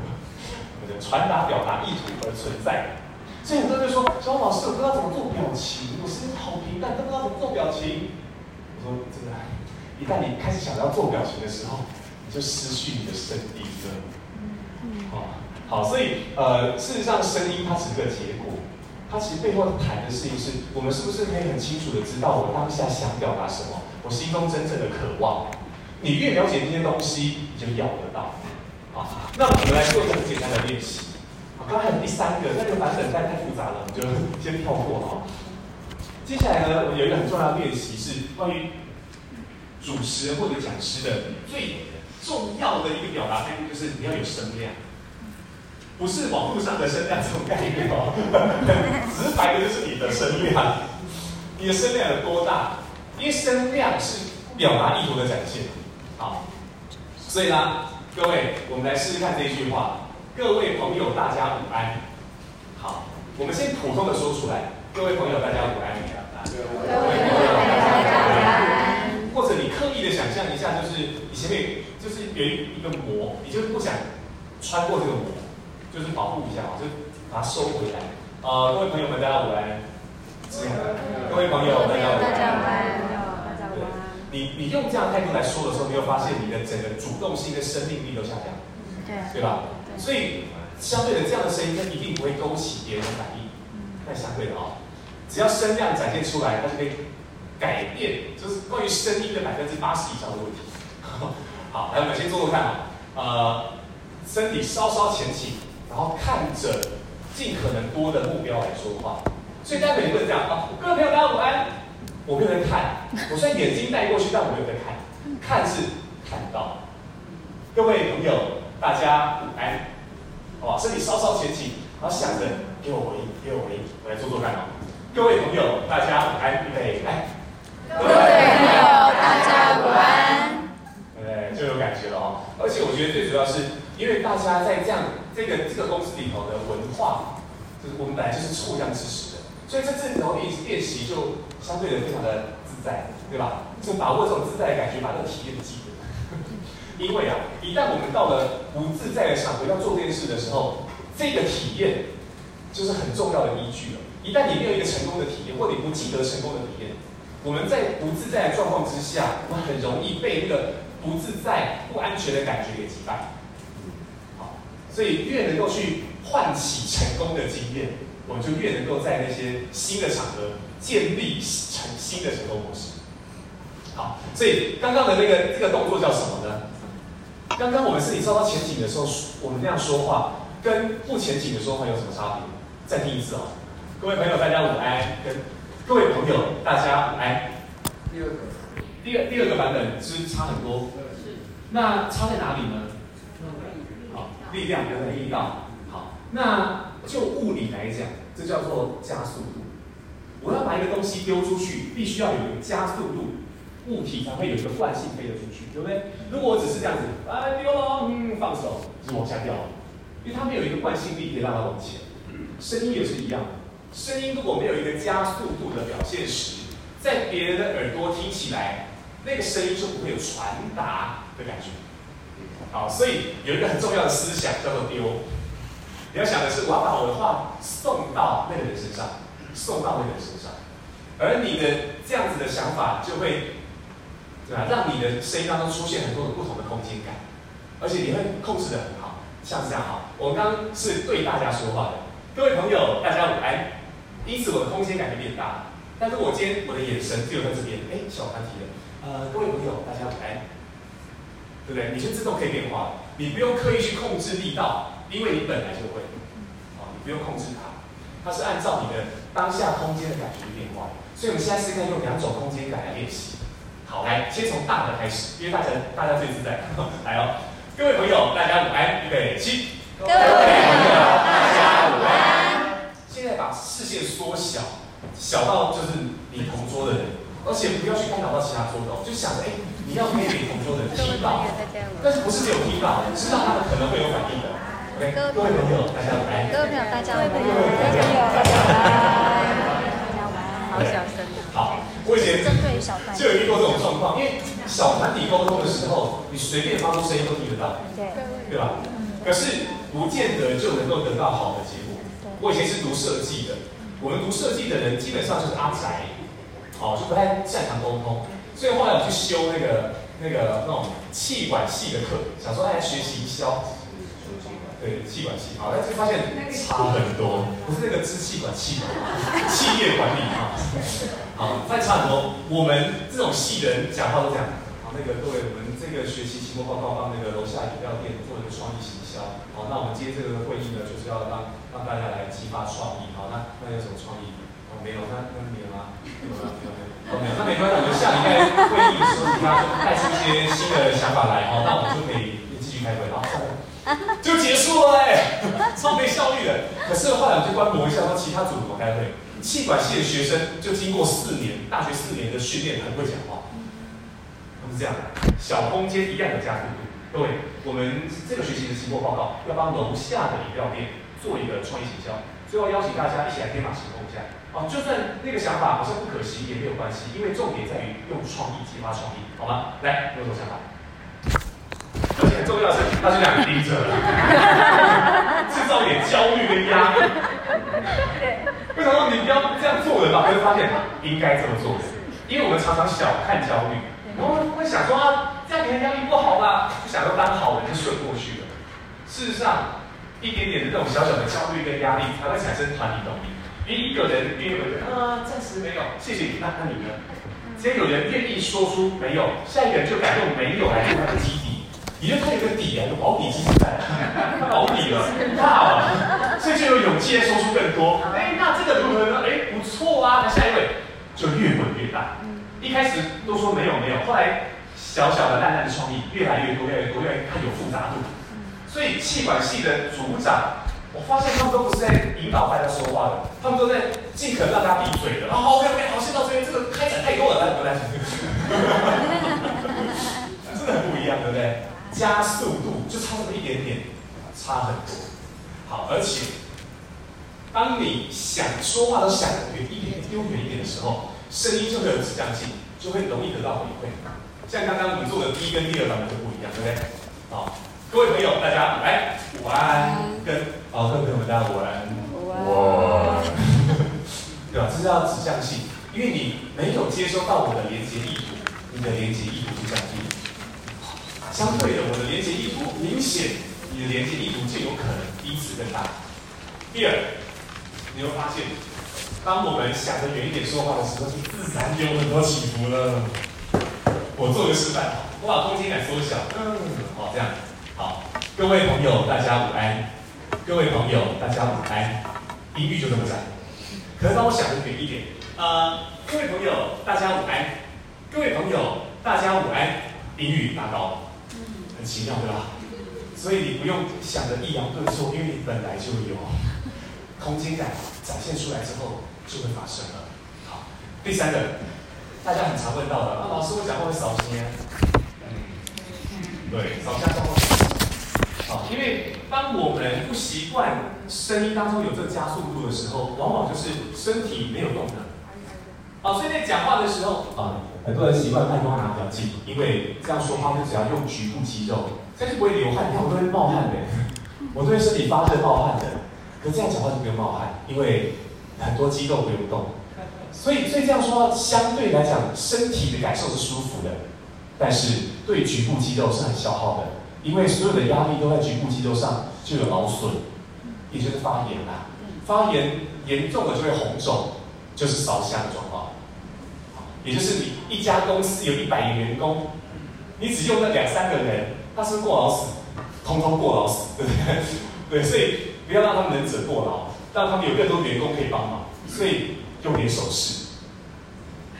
传达表达意图而存在。所以很多人就说，小王老师，我不知道怎么做表情，我声音好平淡，都不知道怎么做表情。我说真的。一旦你开始想要做表情的时候，你就失去你的声音了。好，好，所以呃，事实上声音它只是个结果，它其实背后谈的事情是我们是不是可以很清楚的知道我当下想表达什么，我心中真正的渴望。你越了解这些东西，你就咬得到。好，那我们来做一个很简单的练习。刚才有第三个，那个版本太太复杂了，我们就先跳过哈。接下来呢，我们有一个很重要的练习是关于。主持人或者讲师的最重要的一个表达态度，就是你要有声量，不是网络上的声量这种概念哦，直白的就是你的声量，你的声量有多大？因为声量是表达意图的展现。好，所以呢，各位，我们来试试看这句话。各位朋友，大家午安。好，我们先普通的说出来。各位朋友，大家午安。各位朋友，大家午安。或者你刻意的想象一下，就是你前面就是有一个膜，你就是不想穿过这个膜，就是保护一下啊，就把它收回来。呃，各位朋友们，大家午安。各位朋友，大家午安。大家午安。你你用这样态度来说的时候，你会发现你的整个主动性跟生命力都下降。对。对吧？对。所以相对的，这样的声音它一定不会勾起别人的反应。但相对的啊，只要声量展现出来，它就可以。改变就是关于声音的百分之八十以上的问题。好，来我们先做做看啊。呃，身体稍稍前倾，然后看着尽可能多的目标来说话。所以大家可能会这样啊，各位朋友大家午安。我没有在看，我虽然眼睛带过去，但我没有在看。看是看到。各位朋友大家午安。好，身体稍稍前倾，然后想着给我回应，给我回应，我来做做看哦。各位朋友大家午安，预备来。各位朋友，大家午安。对，就有感觉了哦。而且我觉得最主要是，因为大家在这样这个这个公司里头的文化，就是我们本来就是互相支持的，所以在这里头练练习就相对的非常的自在，对吧？就把握这种自在的感觉，把这个体验记得。因为啊，一旦我们到了不自在的场合要做这件事的时候，这个体验就是很重要的依据了。一旦你没有一个成功的体验，或你不记得成功的体验。我们在不自在的状况之下，我们很容易被那个不自在、不安全的感觉给击败。好，所以越能够去唤起成功的经验，我们就越能够在那些新的场合建立成新的成功模式。好，所以刚刚的那个这个动作叫什么呢？刚刚我们身体稍稍前倾的时候，我们那样说话，跟不前倾的说话有什么差别？再听一次哦，各位朋友，大家午安。各位朋友，大家午安。第二个，第二第二个版本是差很多。是。那差在哪里呢？好，力量跟力道。好，那就物理来讲，这叫做加速度。我要把一个东西丢出去，必须要有个加速度，物体才会有一个惯性飞得出去，对不对？如果我只是这样子，哎，丢了，嗯，放手，就往下掉，因为它没有一个惯性力可以让它往前。声音也是一样的。声音如果没有一个加速度的表现时，在别人的耳朵听起来，那个声音就不会有传达的感觉。好，所以有一个很重要的思想叫做丢。你要想的是，我要把我的话送到那个人身上，送到那个人身上，而你的这样子的想法就会，对吧？让你的声音当中出现很多的不同的空间感，而且你会控制得很好，像这样哈。我刚刚是对大家说话的，各位朋友，大家午安。因此我的空间感就变大了。但是我今天我的眼神只有在这边，哎，小团体的，呃，各位朋友，大家午安，对不对？你就自动可以变化，你不用刻意去控制力道，因为你本来就会，啊，你不用控制它，它是按照你的当下空间的感觉去变化。所以我们现在是可以用两种空间感来练习。好，来，先从大的开始，因为大家大家最自在，来哦，各位朋友，大家午安，预备起。各位朋友，大家午安。现在把视线缩小，小到就是你同桌的人，而且不要去干扰到其他桌的，就想着，哎，你要可以给同桌的人听到，但是不是只有听到，知道他们可能会有反应的。OK，各位朋友，大家午安。各位朋友，大家午安。各位朋友，大家午安。好小声。好，我以前就有遇过这种状况，因为小团体沟通的时候，你随便发出声音都听得到，对，对吧？可是不见得就能够得到好的结果。我以前是读设计的，我们读设计的人基本上就是阿宅，哦，就不太擅长沟通。所以后来我去修那个那个那种气管系的课，想说来学习营销，对，气管系，好，但是发现差很多，不是那个支气管气管，企业管理啊，好，再差很多。我们这种系人讲话都这样，好，那个各位，我们这个学习期末报告帮那个楼下饮料店做一个创意行销。好，那我们今天这个会议呢，就是要让让大家来激发创意。好，那那有什么创意？哦，没有，那那没有吗？没有？没有没有。哦，没有，那没关系，我们下礼拜会议的时候，请大家带出一些新的想法来。好，那我们就可以继续开会。好，就结束了哎，超没效率的。可是后来我就观摩一下，说其他组怎么开会。气管系的学生就经过四年大学四年的训练，很会讲话。他们是这样的，小空间一样的加速度。各位，我们这个学期的期末报告要帮楼下的饮料店做一个创意行销，最后邀请大家一起来天马行空一下。哦，就算那个想法好像不可行也没有关系，因为重点在于用创意激发创意，好吗？来，有什么想法？而且很重要的是，他是两个盯着，制造点焦虑跟压力。为什么说你不要这样做的吧？会发现应该这么做的，因为我们常常小看焦虑，然后会想说啊。这样给人压力不好吧？就想要当好人就顺过去了。事实上，一点点的这种小小的焦虑跟压力，才会产生团体动力。因为一个人愿意回答，啊，暂时没有，谢谢你。那那你呢？只要有人愿意说出没有，下一个人就敢用没有来做他。你觉得他有个底啊，有保底机制在，他 保底了，大了，所以就有勇气来说出更多。哎，那这个如何呢？哎，不错啊。那下一位就越滚越大。一开始都说没有没有，后来。小小的烂烂的创意越来越多，越来越多，越来越它有复杂度。所以气管系的组长，我发现他们都不是在引导大家说话的，他们都在尽可能让大家闭嘴的。好，OK，OK，好，先到这边，这个开展太多了，来，我们来，真的很不一样，对不对？加速度就差那么一点点，差很多。好，而且当你想说话都想得远一点，丢远一点的时候，声音就会有指向性，就会容易得到回馈。像刚刚你做的第一跟第二版本就不一样，对不对？好，各位朋友，大家来午安，跟好，各位朋友们大家午安，午安，哇，对吧？这是要指向性，因为你没有接收到我的连接意图，你的连接意图就降低。相对的，我的连接意图明显，你的连接意图就有可能因此更大。第二，你会发现，当我们想着远一点说话的时候，就自然有很多起伏了。我做个示范，我把空间感缩小，嗯，好，这样，好，各位朋友，大家午安，各位朋友，大家午安，音域就这么窄，可能当我想的远一点，呃，各位朋友，大家午安，各位朋友，大家午安，音域拉高，很奇妙，对吧？所以你不用想着抑扬顿挫，因为你本来就有空间感展现出来之后就会发生了。好，第三个。大家很常问到的，啊，老师，我讲话会扫声。嗯，对，扫下状况。好，因为当我们不习惯声音当中有这加速度的时候，往往就是身体没有动的。好，所以在讲话的时候，啊，很多人习惯麦克风拿比较近，因为这样说话就只要用局部肌肉，这样就不会流汗。你看我都会冒汗的，我都会身体发热冒汗的。可这样讲话就不用冒汗，因为很多肌肉不用动。所以，所以这样说，相对来讲，身体的感受是舒服的，但是对局部肌肉是很消耗的，因为所有的压力都在局部肌肉上，就有劳损，也就是发炎啦。发炎严重的就会红肿，就是烧香的状况。也就是你一家公司有一百个员工，你只用那两三个人，他是过劳死，通通过劳死，对不对？对，所以不要让他们能者过劳，让他们有更多员工可以帮忙。所以用点手势，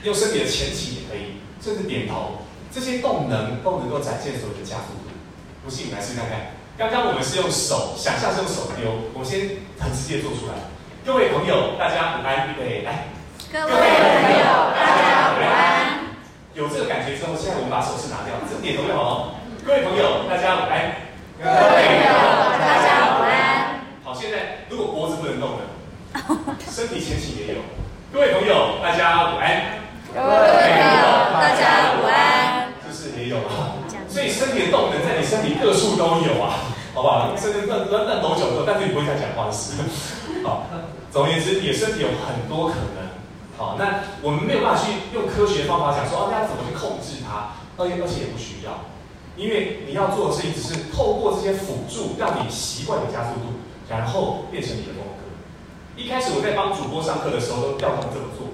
用身体的前倾也可以，甚至点头，这些动能都能够展现所有的加速度。不信你来试看看。刚刚我们是用手，想象是用手丢，我先很直接做出来。各位朋友，大家来，预备来。各位朋友，大家午安。有这个感觉之后，现在我们把手势拿掉，这点头就好了。各位朋友，大家午安。各位朋友，大家午安。好，现在如果脖子不能动了，身体前倾也有。各位朋友，大家午安。各位朋友，大家午安。就是也有啊。所以身体的动能在你身体各处都有啊，好不好？甚至乱乱乱抖脚，但是你不会再讲话的事。好，总而言之，你的身体有很多可能。好，那我们没有办法去用科学方法讲说，啊，大家怎么去控制它？而且而且也不需要，因为你要做的事情只是透过这些辅助，让你习惯的加速度，然后变成你的风格。一开始我在帮主播上课的时候，都教他们这么做，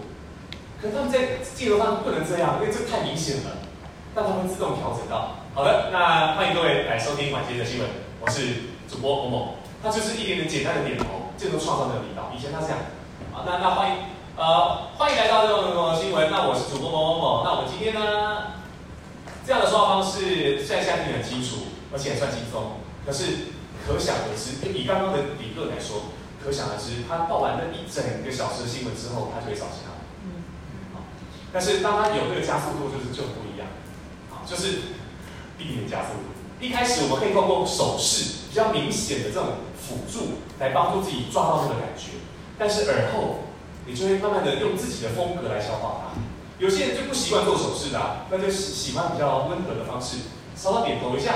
可是他们在镜头上不能这样，因为这太明显了，让他们自动调整到。好的，那欢迎各位来收听晚间的新闻，我是主播某某，他就是一点点简单的点头，就能创造那个力道。以前他这样，啊，那那欢迎，呃，欢迎来到这个新闻。那我是主播某某某，那我们今天呢，这样的说话方式，现在相对很清楚，而且也算轻松。可是可想而知，以刚刚的理论来说，可想而知，他报完那一整个小时的新闻之后，他就会少气了。嗯，但是当他有那个加速度，就是就不一样，好，就是。避免加速度。一开始我们可以透过手势比较明显的这种辅助来帮助自己抓到这个感觉，但是耳后你就会慢慢的用自己的风格来消化它。有些人就不习惯做手势的，那就喜喜欢比较温和的方式，稍稍点头一下，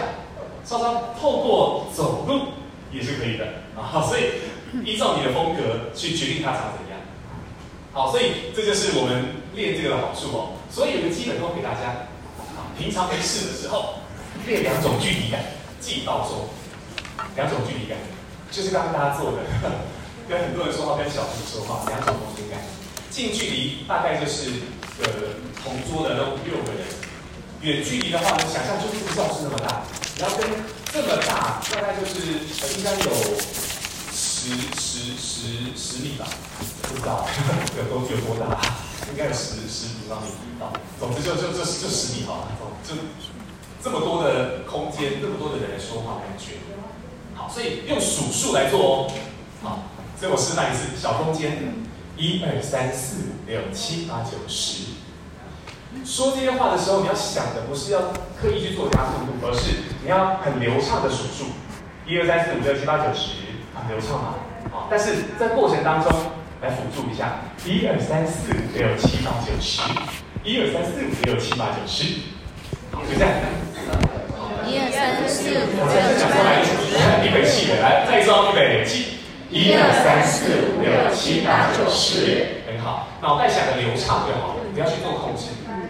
稍稍透过走路也是可以的啊。所以依照你的风格去决定它长怎样。好，所以这就是我们练这个的好处哦。所以有个基本功给大家，平常没事的时候。练两种距离感，记到说，两种距离感，就是刚刚大家做的，跟很多人说话，跟小朋友说话，两种空间感。近距离大概就是呃同桌的那五六个人，远距离的话呢，想象就是这个教室那么大，然后跟这么大，大概就是呃应该有十十十十米吧，不知道有多有多大，应该有十十几方米到，总之就就就就十米好了，就。这么多的空间，那么多的人来说话，感觉好，所以用数数来做哦。好，所以我示范一次，小空间，一二三四五六七八九十。说这些话的时候，你要想的不是要刻意去做加速度，而是你要很流畅的数数，一二三四五六七八九十，很流畅嘛。好，但是在过程当中来辅助一下，一二三四五六七八九十，一二三四五六七八九十。就这样，一二三四五六七八九十，预备起来，再一招，预备起，一二三四五六七八九十，很好，脑袋想的流畅就好了，不要去做控制，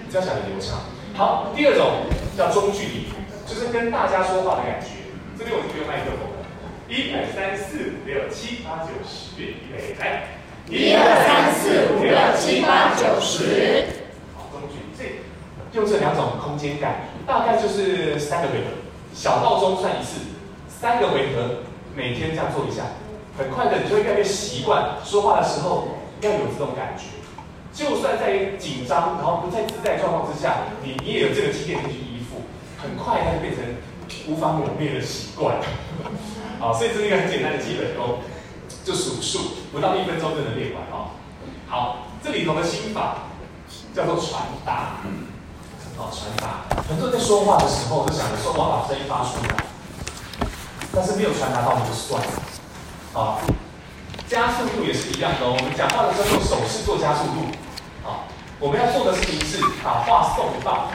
只要想的流畅。好，第二种叫中距离，就是跟大家说话的感觉。这边我是不用麦克风的，一二三四五六七八九十，预备来，一二三四五六七八九十。用这两种空间感，大概就是三个回合，小到中算一次，三个回合，每天这样做一下，很快的你就会越来越习惯说话的时候要有这种感觉。就算在紧张然后不在自在状况之下，你你也有这个经验可以去依附，很快它就变成无法磨灭的习惯。好，所以这是一个很简单的基本功，就数数，不到一分钟就能练完哦。好，这里头的心法叫做传达。好，传达。很多人在说话的时候，就想着说我要把声音发出来，但是没有传达到就算了。好，加速度也是一样的哦。我们讲话的时候用手势做加速度。好，我们要做的事情是把话送到。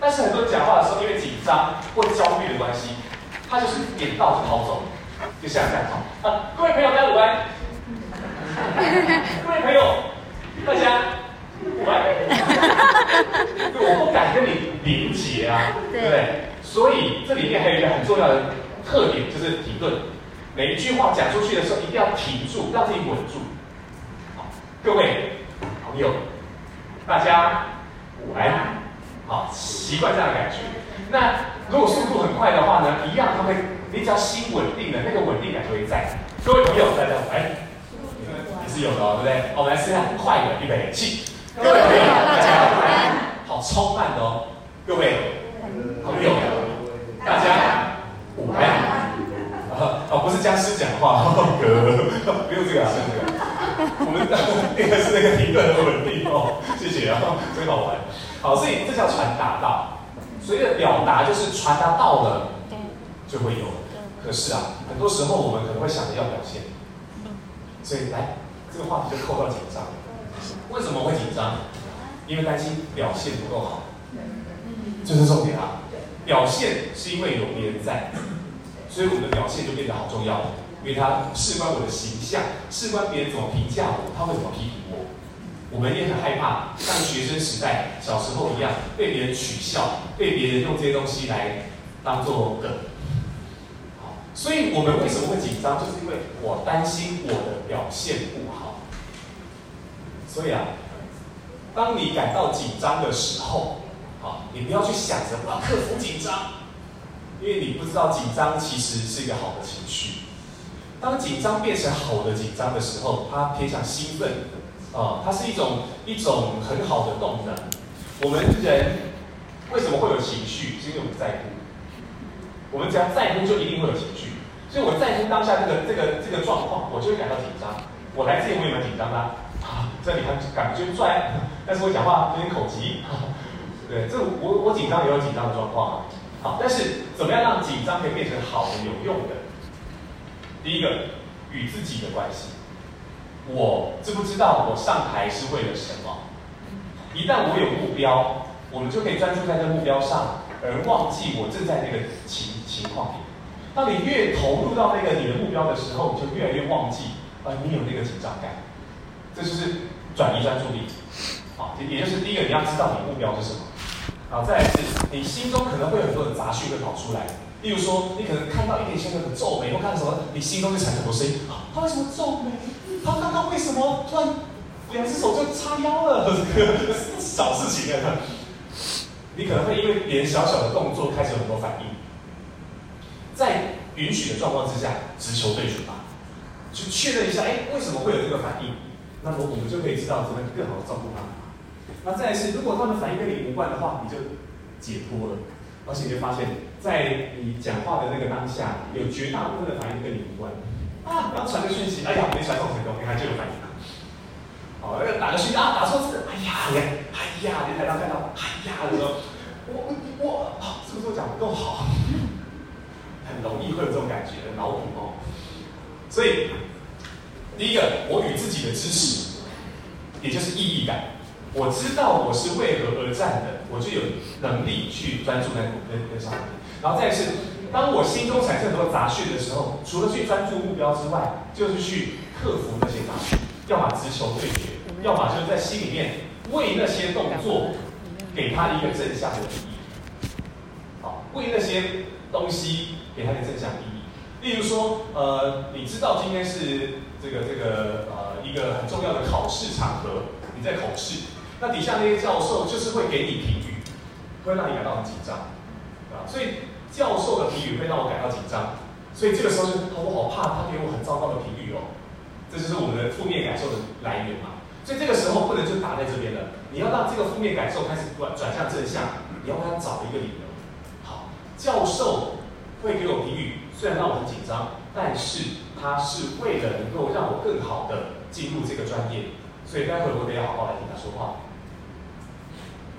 但是很多人讲话的时候，因为紧张或焦虑的关系，他就是点到就跑走，就像这样跑。啊，各位朋友，大家午安。各位朋友，大家午安。对。我不敢跟你连结啊，对不对？所以这里面还有一个很重要的特点，就是停顿。每一句话讲出去的时候，一定要停住，让自己稳住。好，各位朋友，大家午安。好，习惯这样的感觉。那如果速度很快的话呢，一样，它会，你只要心稳定了，那个稳定感就会在。各位朋友，大家午安。也是有的哦，对不对？我们来试一下快的，预备起。各位朋友，大家午安。好，超慢的哦，各位朋友，大家午安。哦，不是僵尸讲话，哥，不用这个啊，不用这个。我们那个是那个停顿的稳定哦，谢谢啊，真好玩。好，所以这叫传达到。所以的表达就是传达到了，就会有。可是啊，很多时候我们可能会想着要表现，所以来这个话题就扣到紧张。为什么会紧张？因为担心表现不够好，这是重点啊。表现是因为有别人在，所以我们的表现就变得好重要，因为它事关我的形象，事关别人怎么评价我，他会怎么批评我。我们也很害怕像学生时代小时候一样被别人取笑，被别人用这些东西来当做梗。好，所以我们为什么会紧张？就是因为我担心我的表现不好。所以啊，当你感到紧张？的时候，好，你不要。去想着我要。克服紧张，因为你不知道紧张其实是一个好的情绪。当紧张变成好的紧张的时候，它偏向兴奋。啊，它是一种一种很好的动能。我们人为什么会有情绪？是因为我们在乎。我们只要在乎，就一定会有情绪。所以我在乎当下这个这个这个状况，我就会感到紧张。我来之前我也蛮紧张的啊，这里还感觉拽，但是我讲话有点口急。对，这我我紧张也有紧张的状况啊。好，但是怎么样让紧张可以变成好的、有用的？第一个，与自己的关系。我知不知道我上台是为了什么？一旦我有目标，我们就可以专注在这目标上，而忘记我正在那个情情况里。当你越投入到那个你的目标的时候，你就越来越忘记，呃，你有那个紧张感。这就是转移专注力。好，也就是第一个，你要知道你的目标是什么。好，再来是你心中可能会有很多的杂讯会跑出来。例如说，你可能看到一点小小的皱眉，或看到什么，你心中就产生很多声音。啊，他为什么皱眉？他刚刚为什么突然两只手就叉腰了？这个小事情啊，你可能会因为别人小小的动作开始有很多反应，在允许的状况之下，直球对准吧，去确认一下，哎，为什么会有这个反应？那么我们就可以知道怎么更好的照顾他。那再来是，如果他们反应跟你无关的话，你就解脱了，而且你会发现，在你讲话的那个当下，有绝大部分的反应跟你无关。啊！刚传个讯息，哎呀，没传送成功，你看就有反应了。好，那个打个讯息啊，打错字，哎呀，哎呀，你台上看到，哎呀，你说我我啊，是不是我讲不够好？很容易会有这种感觉，脑补哦。所以，第一个，我与自己的知识，也就是意义感。我知道我是为何而战的，我就有能力去专注在那那上面。然后再是。当我心中产生很多杂讯的时候，除了去专注目标之外，就是去克服那些杂讯，要么直球对决，要么就是在心里面为那些动作给他一个正向的意义。好，为那些东西给他一个正向意义。例如说，呃，你知道今天是这个这个呃一个很重要的考试场合，你在考试，那底下那些教授就是会给你评语，会让你感到很紧张，啊，所以。教授的评语会让我感到紧张，所以这个时候就我好怕他给我很糟糕的评语哦，这就是我们的负面感受的来源嘛。所以这个时候不能就打在这边了，你要让这个负面感受开始转转向正向，你要为他找一个理由。好，教授会给我评语，虽然让我很紧张，但是他是为了能够让我更好的进入这个专业，所以待会我得要好好来听他说话。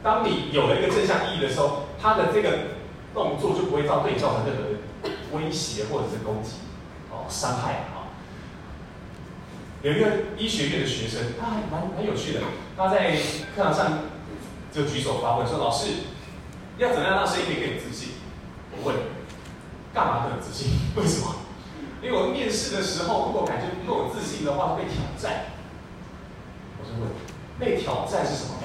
当你有了一个正向意义的时候，他的这个。动作就不会造对你造成任何的威胁或者是攻击，哦，伤害啊。有一个医学院的学生，他还蛮蛮有趣的。他在课堂上就举手发问说：“老师，要怎么样让声音可以更有自信？”我问：“干嘛更有自信？为什么？”因为我面试的时候，如果感觉不够有自信的话，会被挑战。我就问：“被挑战是什么？”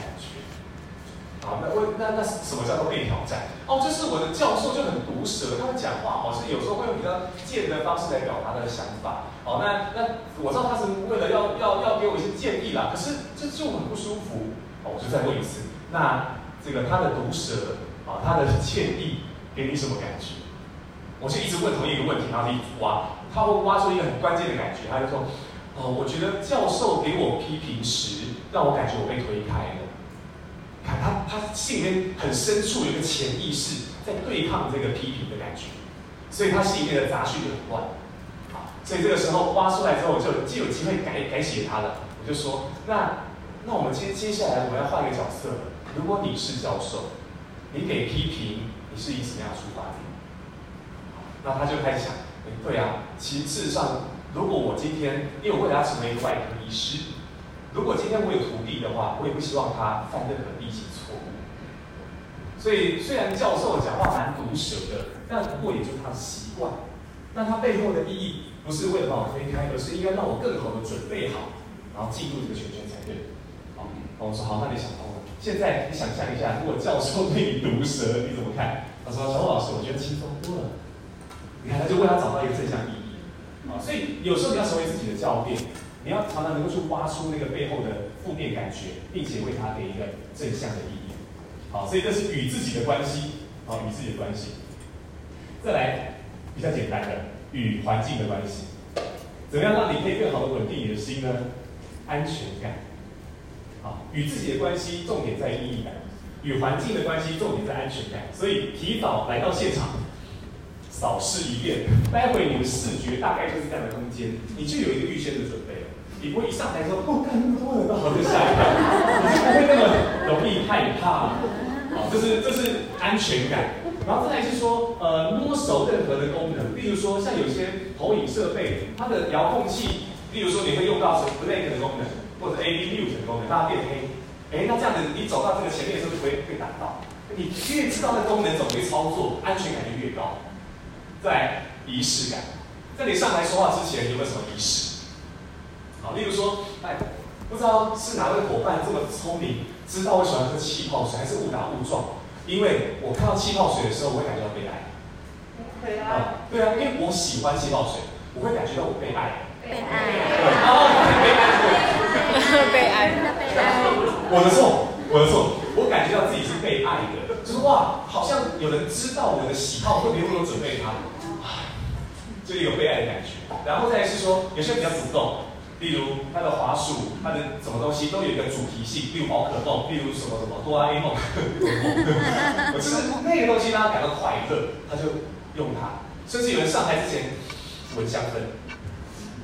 好，那为那那什么叫做被挑战？哦，就是我的教授就很毒舌，他们讲话好像有时候会用比较贱的方式来表达他的想法。哦，那那我知道他是为了要要要给我一些建议啦，可是这就很不舒服。哦，我就再问一次，那这个他的毒舌啊，他的建议给你什么感觉？我就一直问同一个问题，然后一直挖，他会挖出一个很关键的感觉，他就说，哦，我觉得教授给我批评时，让我感觉我被推开了。看他，他心里面很深处有个潜意识在对抗这个批评的感觉，所以他心里面的杂讯就很乱。好，所以这个时候挖出来之后，就就有机会改改写他了。我就说，那那我们接接下来我要换一个角色。如果你是教授，你给批评，你是以什么样的出发点？那他就开始想，哎，对啊，其实事实上，如果我今天因为我为了要成为一个外科医师。如果今天我有徒弟的话，我也不希望他犯任何例行错误。所以虽然教授讲话蛮毒舌的，但不过也就他的习惯。那他背后的意义不是为了把我推开，而是应该让我更好的准备好，然后进入这个圈圈才对。好，我说好，那你想通了。现在你想象一下，如果教授对你毒舌，你怎么看？他说：小欧老师，我觉得轻松多了。你看，他就为他找到一个正向意义。啊，所以有时候你要成为自己的教练。你要常常能够去挖出那个背后的负面感觉，并且为它给一个正向的意义。好，所以这是与自己的关系，好，与自己的关系。再来比较简单的，与环境的关系，怎么样让你可以更好的稳定你的心呢？安全感。好，与自己的关系重点在意义感，与环境的关系重点在安全感。所以提早来到现场，扫视一遍，待会你的视觉大概就是这样的空间，你就有一个预先的准备。你不会一上台说，哦，干那么多人，那好就吓一跳，你就不会那么容易害怕。好，这是这是安全感。然后再来是说，呃，摸熟任何的功能，例如说像有些投影设备，它的遥控器，例如说你会用到什么 Black 的功能，或者 AV Mute 的功能，让它变黑。哎，那这样子你走到这个前面的时候就不会被打到。你越知道那功能怎么去操作，安全感就越高。再来仪式感，在你上台说话之前有没有什么仪式？好，例如说，哎，不知道是哪位伙伴这么聪明，知道我喜欢喝气泡水，还是误打误撞？因为我看到气泡水的时候，我会感觉到被爱。被爱、啊。对啊，因为我喜欢气泡水，我会感觉到我被爱。被爱。哦，被爱。被爱。被爱。我的错，我的错，我感觉到自己是被爱的，就是哇，好像有人知道我的喜好，特别为我准备它，这里有被爱的感觉。然后再来是说，有些人比较主动。例如它的滑鼠，它的什么东西都有一个主题性，例如宝可梦，例如什么什么哆啦 A 梦，我就是那个东西让他感到快乐，他就用它。甚至有人上台之前闻香氛，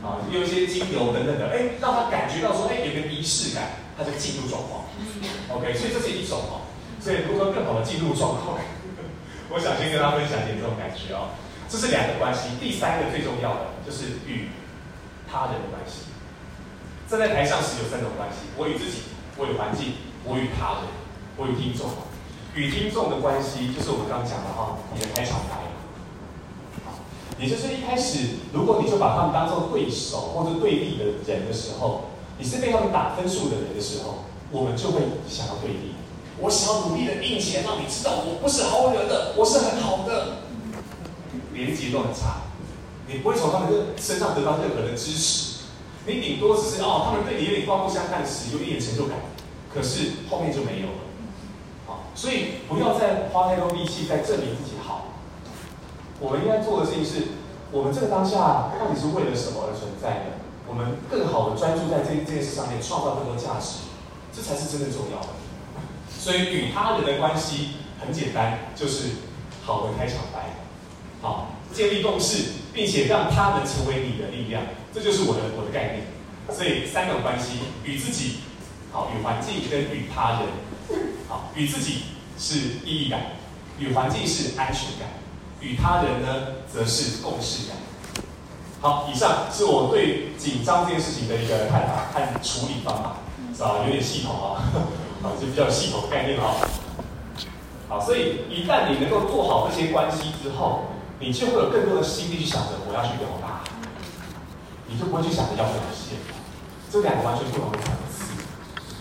啊，用一些精油等等的，哎，让他感觉到说，哎，有个仪式感，他就进入状况。OK，所以这是一种哦。所以如何更好的进入状况，我想先跟大家分享一点这种感觉哦。这是两个关系，第三个最重要的就是与他人的关系。站在台上时有三种关系：我与自己，我与环境，我与他人，我与听众。与听众的关系就是我们刚讲的哈，你的开场白。也就是一开始，如果你就把他们当做对手或者对立的人的时候，你是被他们打分数的人的时候，我们就会想要对立。我想要努力的印钱，让你知道我不是好惹的，我是很好的。连接都很差，你不会从他们的身上得到任何的支持。你顶多只是哦，他们对你有点刮目相看时，有一点成就感，可是后面就没有了。好，所以不要再花太多力气在证明自己好。我们应该做的事情是，我们这个当下到底是为了什么而存在的？我们更好的专注在这这件事上面，创造更多价值，这才是真正重要的。所以与他人的关系很简单，就是好的开场白，好，建立共识。并且让他们成为你的力量，这就是我的我的概念。所以三种关系：与自己，好；与环境跟与他人，好；与自己是意义感，与环境是安全感，与他人呢，则是共识感。好，以上是我对紧张这件事情的一个看法和处理方法，是吧？有点系统啊，好，就比较有系统的概念啊。好，所以一旦你能够做好这些关系之后。你就会有更多的心力去想着我要去表达，你就不会去想着要表现，这两个完全不同的层次。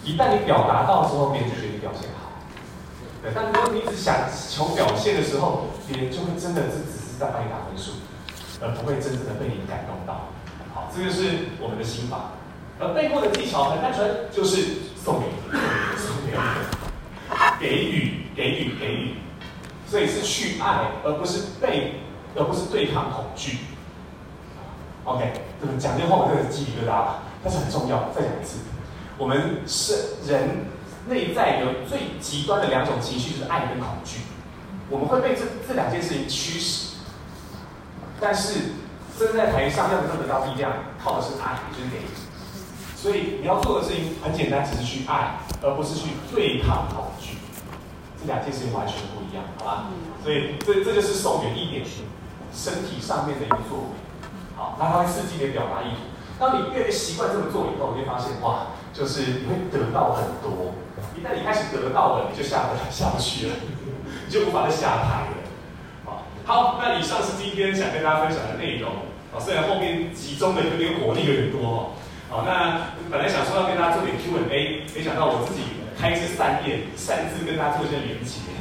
一旦你表达到之后，别人就觉得你表现好，对，但如果你只想求表现的时候，别人就会真的是只是在帮你打分数，而不会真正的被你感动到。好，这个是我们的心法。而背后的技巧很单纯，就是送给你，送给你，给予，给予，给予。所以是去爱，而不是被，而不是对抗恐惧。OK，这个讲这话我真的是鸡皮疙瘩，但是很重要。再讲一次，我们是人内在有最极端的两种情绪，就是爱跟恐惧。我们会被这这两件事情驱使，但是站在台上要能够得到力量，靠的是爱，就是给。所以你要做的事情很简单，只是去爱，而不是去对抗恐惧。这两件事情完全不一样，好吧？所以这这就是送给一点身体上面的一个作为。好，那它会刺激你的表达意图。当你越习惯这么做以后，你会发现哇，就是你会得到很多。一旦你开始得到了，你就下不下不去了，你就无法再下台了。好，好，那以上是今天想跟大家分享的内容。啊，虽然后面集中的有点火力有点多哦。好，那本来想说要跟大家做点 Q&A，没想到我自己开枝散叶，擅自跟大家做一些连结。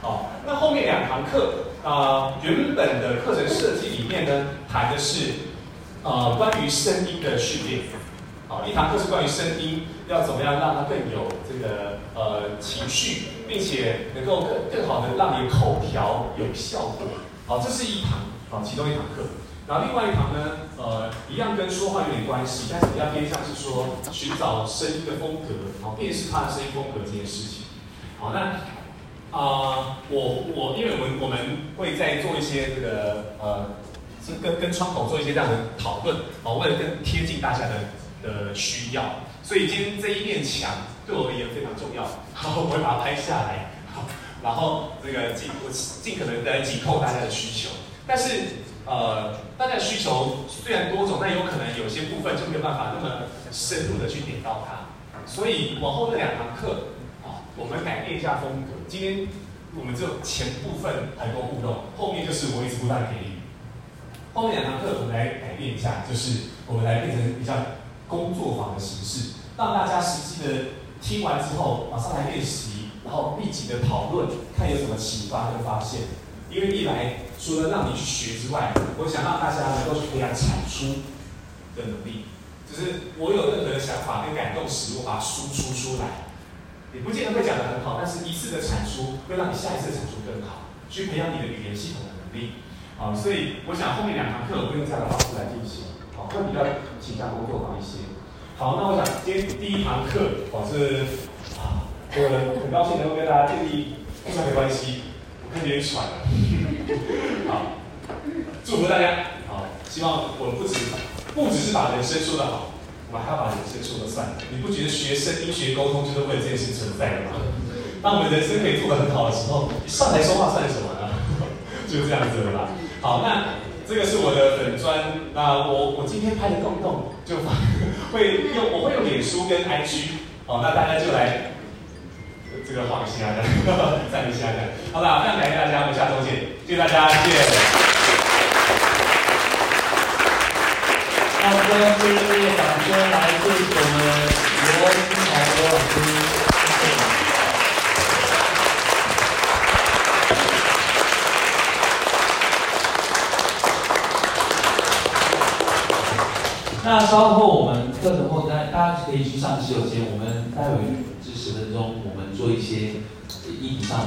好，那后面两堂课。啊、原本的课程设计里面呢，谈的是呃关于声音的训练。好，一堂课是关于声音要怎么样让它更有这个呃情绪，并且能够更更好的让你口条有效果。好，这是一堂啊，其中一堂课。然后另外一堂呢，呃，一样跟说话有点关系，但是比较偏向是说寻找声音的风格，好，辨识他的声音风格这件事情。好，那。啊、我我因为我们我们会在做一些这个呃，是跟跟窗口做一些这样的讨论，哦，为了更贴近大家的的需要，所以今天这一面墙对我而言非常重要，好，我会把它拍下来，然后这个尽我尽可能的紧扣大家的需求，但是呃，大家的需求虽然多种，但有可能有些部分就没有办法那么深入的去点到它，所以往后这两堂课啊。我们改变一下风格。今天我们只有前部分很多互动，后面就是我一直不断给予。后面两堂课我们来改变一下，就是我们来变成比较工作坊的形式，让大家实际的听完之后马上来练习，然后密集的讨论，看有什么启发跟发现。因为一来除了让你去学之外，我想让大家能够去培养产出的能力，就是我有任何的想法跟感动时，我把它输出出来。也不见得会讲得很好，但是一次的产出会让你下一次的产出更好，去培养你的语言系统的能力。啊，所以我想后面两堂课我会用这样的方式来进行，好，会比较倾向工作坊一些。好，那我想今天第一堂课，我是啊，我很高兴能够跟大家建立互相的关系，我看有点喘了。好，祝福大家。好，希望我不止不只是把人生说得好。我还要把人生说了算，你不觉得学声音、学沟通就是为了这件事存在的吗？当我们人生可以做得很好的时候，上台说话算什么呢？就是这样子的啦。好，那这个是我的粉专，那我我今天拍的动不动就会用，我会用脸书跟 IG，好，那大家就来这个画个心啊，赞一下 的。好啦，非常感谢大家，我们下周见，谢谢大家，谢谢。那我们最后一位掌声来自我们罗金豪罗老师。那稍后我们课程后，大大家可以去上洗手间。我们待会这十分钟，我们做一些议题上